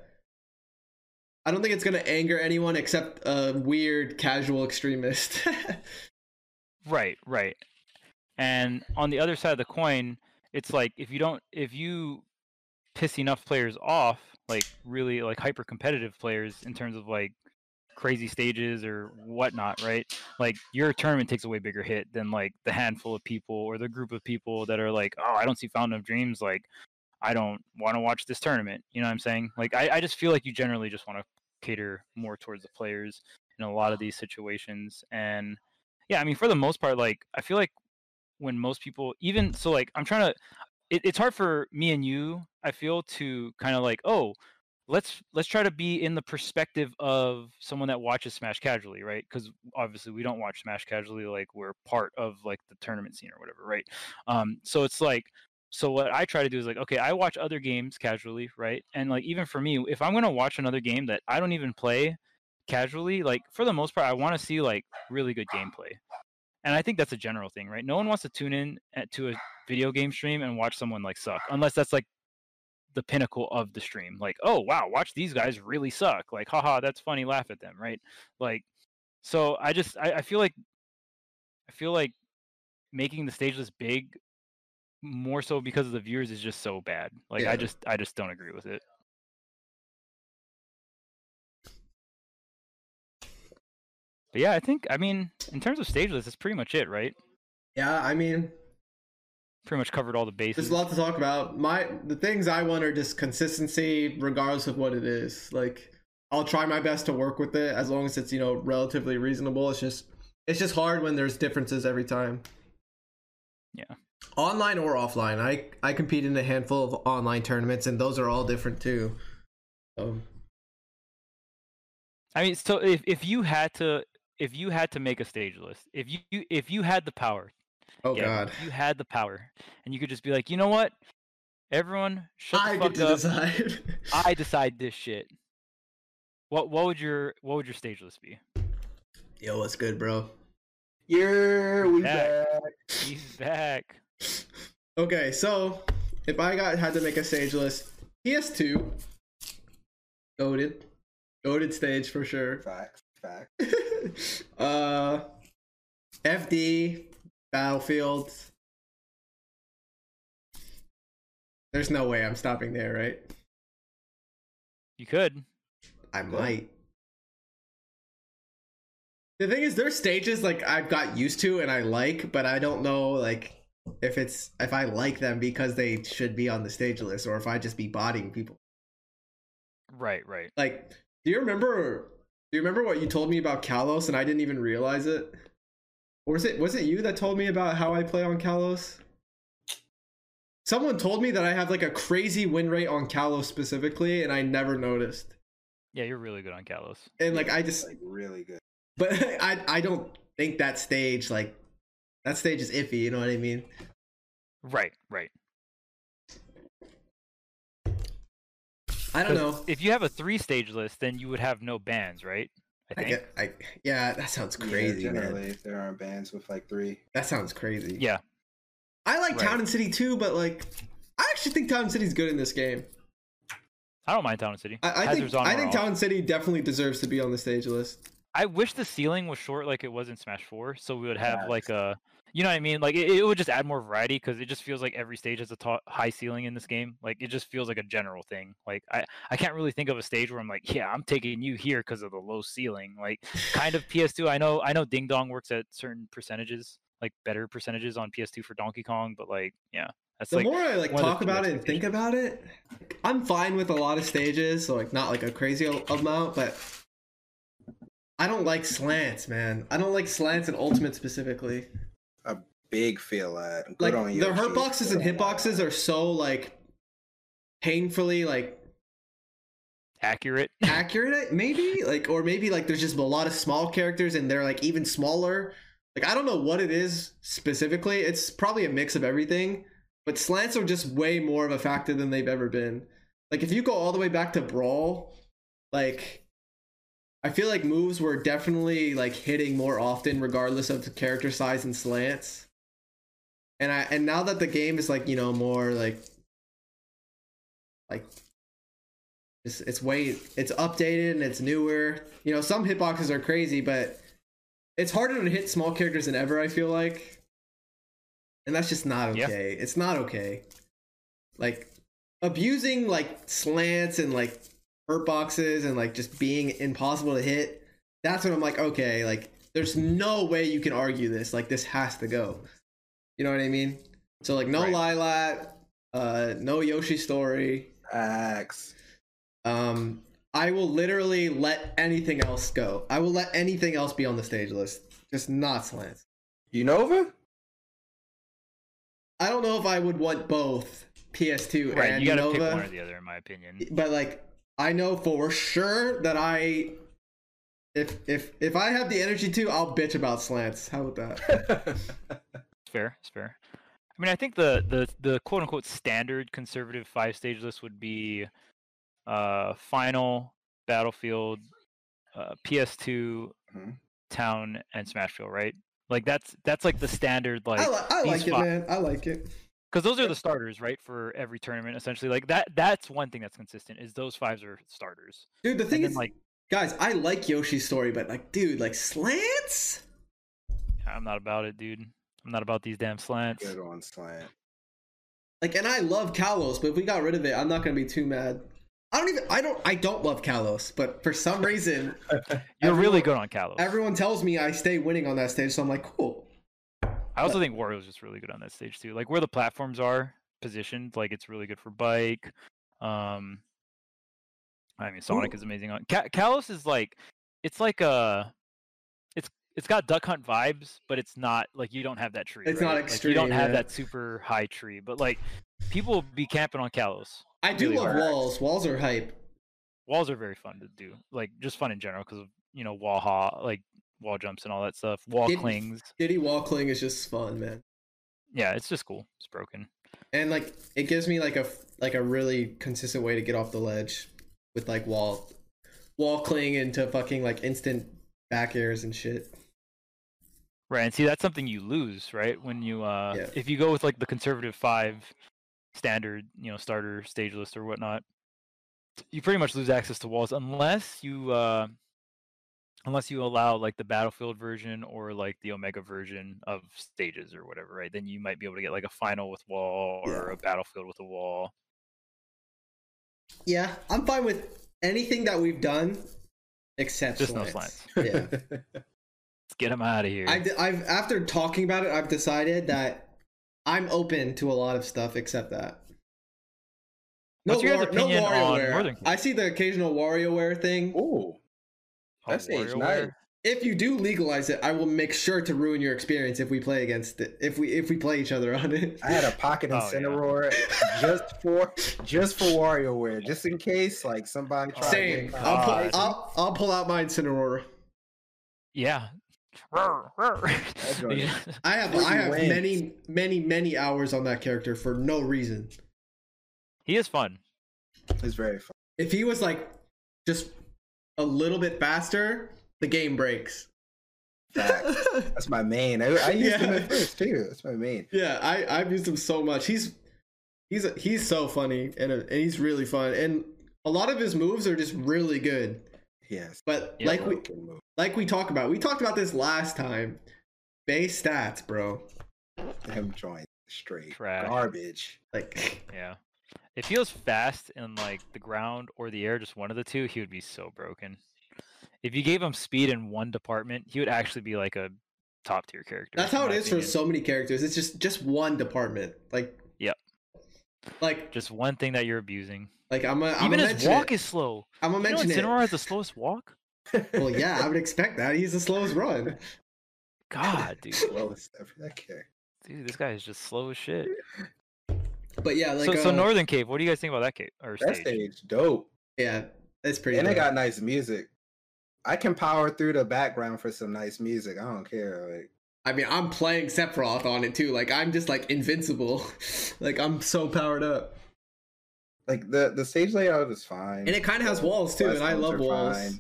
I don't think it's going to anger anyone except a weird casual extremist. Right, right. And on the other side of the coin, it's like if you don't if you piss enough players off, like really like hyper competitive players in terms of like crazy stages or whatnot, right? Like your tournament takes a way bigger hit than like the handful of people or the group of people that are like, oh, I don't see Fountain of Dreams. Like, I don't want to watch this tournament. You know what I'm saying? Like, I, I just feel like you generally just want to cater more towards the players in a lot of these situations. And yeah, I mean, for the most part, like, I feel like when most people, even so, like, I'm trying to, it, it's hard for me and you, I feel, to kind of like, oh, let's let's try to be in the perspective of someone that watches Smash casually, right? Because obviously we don't watch Smash casually, like we're part of like the tournament scene or whatever, right? Um, so it's like, so what I try to do is like, okay, I watch other games casually, right? And like even for me, if I'm gonna watch another game that I don't even play casually, like for the most part, I want to see like really good gameplay. And I think that's a general thing, right? No one wants to tune in at, to a video game stream and watch someone like suck, unless that's like the pinnacle of the stream. Like, oh wow, watch these guys really suck. Like, haha, that's funny. Laugh at them, right? Like, so I just I, I feel like I feel like making the stage list big more so because of the viewers is just so bad. Like, Yeah. I just I just don't agree with it. But yeah, I think I mean in terms of stage list, that's pretty much it, right? yeah, I mean, Pretty much covered all the bases. there's a lot to talk about. My the things I want are just consistency regardless of what it is. Like I'll try my best to work with it as long as it's, you know, relatively reasonable. It's just it's just hard when there's differences every time. Yeah. Online or offline. I I compete in a handful of online tournaments and those are all different too. So I mean, so if if you had to if you had to make a stage list, if you if you had the power, oh yeah, god. you had the power, and you could just be like, you know what, everyone, shut the I fuck get to up. decide. I decide this shit. What what would your what would your stage list be? Yo, what's good, bro? You're we Back. back. He's back. Okay, so if I got had to make a stage list, PS2, goaded, goaded stage for sure. Facts. Facts. uh, FD, Battlefield. There's no way I'm stopping there, right? You could. I might. The thing is, there's stages like I've got used to and I like, but I don't know like if it's if I like them because they should be on the stage list or if I just be bodying people. Right, right. Like, do you remember? Do you remember what you told me about Kalos and I didn't even realize it? Or was it was it you that told me about how I play on Kalos? Someone told me that I have like a crazy win rate on Kalos specifically, and I never noticed. Yeah, you're really good on Kalos. And like I just like really good. But I I don't think that stage like that stage is iffy. You know what I mean? Right, right. I don't know. If you have a three stage list, then you would have no bans, right? I I think. get I yeah. That sounds crazy, yeah, generally, if there aren't bands with like three. That sounds crazy. Yeah. I like Right. Town and City too, but like I actually think Town and City's good in this game. I don't mind Town and City. I, I think on I think. Town and City definitely deserves to be on the stage list. I wish the ceiling was short like it was in Smash 4, so we would have Facts. like a, you know what I mean? Like it, it would just add more variety because it just feels like every stage has a ta- high ceiling in this game. Like it just feels like a general thing. Like I, I can't really think of a stage where I'm like, yeah, I'm taking you here because of the low ceiling. Like kind of PS2. I know, I know, Ding Dong works at certain percentages, like better percentages on PS2 for Donkey Kong, but like, yeah, that's The like more I like one of the talk about it and think about it, I'm fine with a lot of stages, so like not like a crazy amount, but I don't like slants, man. I don't like slants and ultimate specifically. Big feel at. Good Like on the hurt boxes and hit boxes are so like painfully like accurate. accurate maybe? Like or maybe like there's just a lot of small characters and they're like even smaller. Like i don't know what it is specifically. It's probably a mix of everything but slants are just way more of a factor than they've ever been. Like if you go all the way back to brawl like i feel like moves were definitely like hitting more often regardless of the character size and slants and I and now that the game is like you know more like like it's it's way it's updated and it's newer. You know, some hitboxes are crazy, but it's harder to hit small characters than ever. I feel like, and that's just not Yeah. okay. It's not okay. Like abusing like slants and like hurt boxes and like just being impossible to hit. That's when I'm like, okay, like there's no way you can argue this. Like this has to go. You know what I mean? So like no Right. Lylat, uh, no Yoshi story. Axe. Um, I will literally let anything else go. I will let anything else be on the stage list. Just not slants. Unova? I don't know if I would want both PS2 Right, and you gotta Nova, pick one or the other, in my opinion. but like I know for sure that I, if if if I have the energy to, I'll bitch about slants. How about that? Fair. It's fair. I mean, I think the the the quote unquote standard conservative five stage list would be uh final, battlefield, uh, PS2, Mhm. town, and Smashville, right? Like that's that's like the standard like I, li- I like it, man. I like it. because those are the starters, right? For every tournament, essentially. Like that that's one thing that's consistent is those fives are starters. Dude, the thing then is, like guys, I like Yoshi's story, but like, dude, like slants. I'm not about it, dude. I'm not about these damn slants. Good on slant. Like, and I love Kalos, but if we got rid of it, I'm not gonna be too mad. I don't even. I don't. I don't love Kalos, but for some reason, You're really good on Kalos. everyone tells me I stay winning on that stage, so I'm like, cool. I also think Wario's just really good on that stage too. Like where the platforms are positioned, like it's really good for bike. Um, I mean Sonic Ooh. is amazing on. Ka- Kalos is like, it's like a, it's got Duck Hunt vibes, but it's not like you don't have that tree. It's not right? Like, you don't have yeah. that super high tree, but like people will be camping on Kalos. I do Really love hard. walls. Walls are hype. Walls are very fun to do, like just fun in general because of you know wall ha like wall jumps and all that stuff. Wall Did- clings, Diddy wall cling is just fun, man. yeah, it's just cool. It's broken. And like, it gives me like a like a really consistent way to get off the ledge with like wall wall cling into fucking like instant back airs and shit. Right, and see that's something you lose, right? When you uh Yeah. if you go with like the conservative five standard, you know, starter stage list or whatnot, you pretty much lose access to walls unless you uh unless you allow like the battlefield version or like the omega version of stages or whatever, right? Then you might be able to get like a final with wall or a battlefield with a wall. Yeah, I'm fine with anything that we've done except Just no slants. Yeah. Let's get them out of here. I've, I've after talking about it, I've decided that I'm open to a lot of stuff except that. What's your War- opinion on WarioWare. I see the occasional WarioWare thing. Ooh, Oh, that's age nice. If you do legalize it, I will make sure to ruin your experience if we play against it. If we if we play each other on it. I had a pocket Oh, yeah. Incineroar just for just for WarioWare, just in case like somebody tried Same. to I'll, pull, oh, I'll I'll pull out my Incineroar. Yeah. Roar, roar. joint Yeah. I have I have wins. many many many hours on that character for no reason. he is fun. He's very fun. If he was like just a little bit faster, the game breaks. Facts. That's my main. I, I used him at first too. That's my main. Yeah, I I've used him so much. He's he's he's so funny and and he's really fun and a lot of his moves are just really good. Yes. But Yeah. like we like we talked about, we talked about this last time. Base stats, bro. Him joint straight Trash. garbage. Like Yeah. If he was fast in like the ground or the air, just one of the two, he would be so broken. If you gave him speed in one department, he would actually be like a top tier character. that's how it is my is for so many characters. It's just just one department. Like Yep. Like Just one thing that you're abusing. like I'm gonna I'm Even his mention walk it. is slow. I'm gonna You know mention it. Incineroar has the slowest walk? Well, yeah, I would expect that. He's the slowest run. God, dude. well, it's for that character. Dude, this guy is just slow as shit. But yeah, like so, so uh, Northern Cave, what do you guys think about that cave or That stage? stage dope. yeah, it's pretty. and it dope. got nice music. I can power through the background for some nice music. I don't care. Like I mean, I'm playing Sephiroth on it too. Like I'm just like invincible. like I'm so powered up. like the the stage layout is fine. And it kind of has walls too, and I love walls. fine.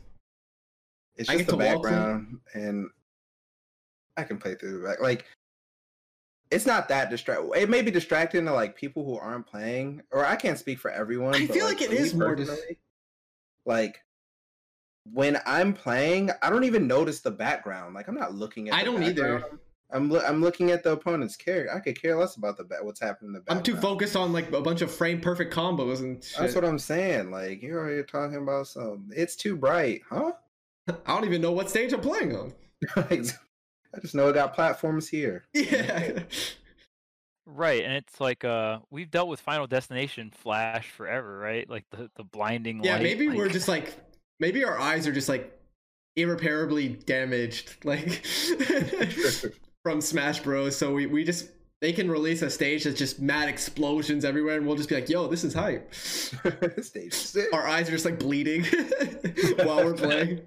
It's just the to walk them. background, and I can play through the back. Like it's not that distract. It may be distracting to like people who aren't playing, or I can't speak for everyone. I feel like it for me is more dis- like when I'm playing, I don't even notice the background. Like I'm not looking at. I the don't either. I'm loo- I'm looking at the opponent's character. I could care less about the ba- what's happening in the I'm too focused on like a bunch of frame perfect combos and shit. That's what I'm saying. Like you're already talking about some. It's too bright, huh? I don't even know what stage I'm playing on. I just know it got platforms here. Yeah. Right, and it's like uh we've dealt with Final Destination Flash forever, right? Like the the blinding light. yeah, light. maybe we're just like maybe our eyes are just like irreparably damaged like from Smash Bros. So we, we just they can release a stage that's just mad explosions everywhere and we'll just be like, yo, this is hype. Stage six. Our eyes are just like bleeding while we're playing.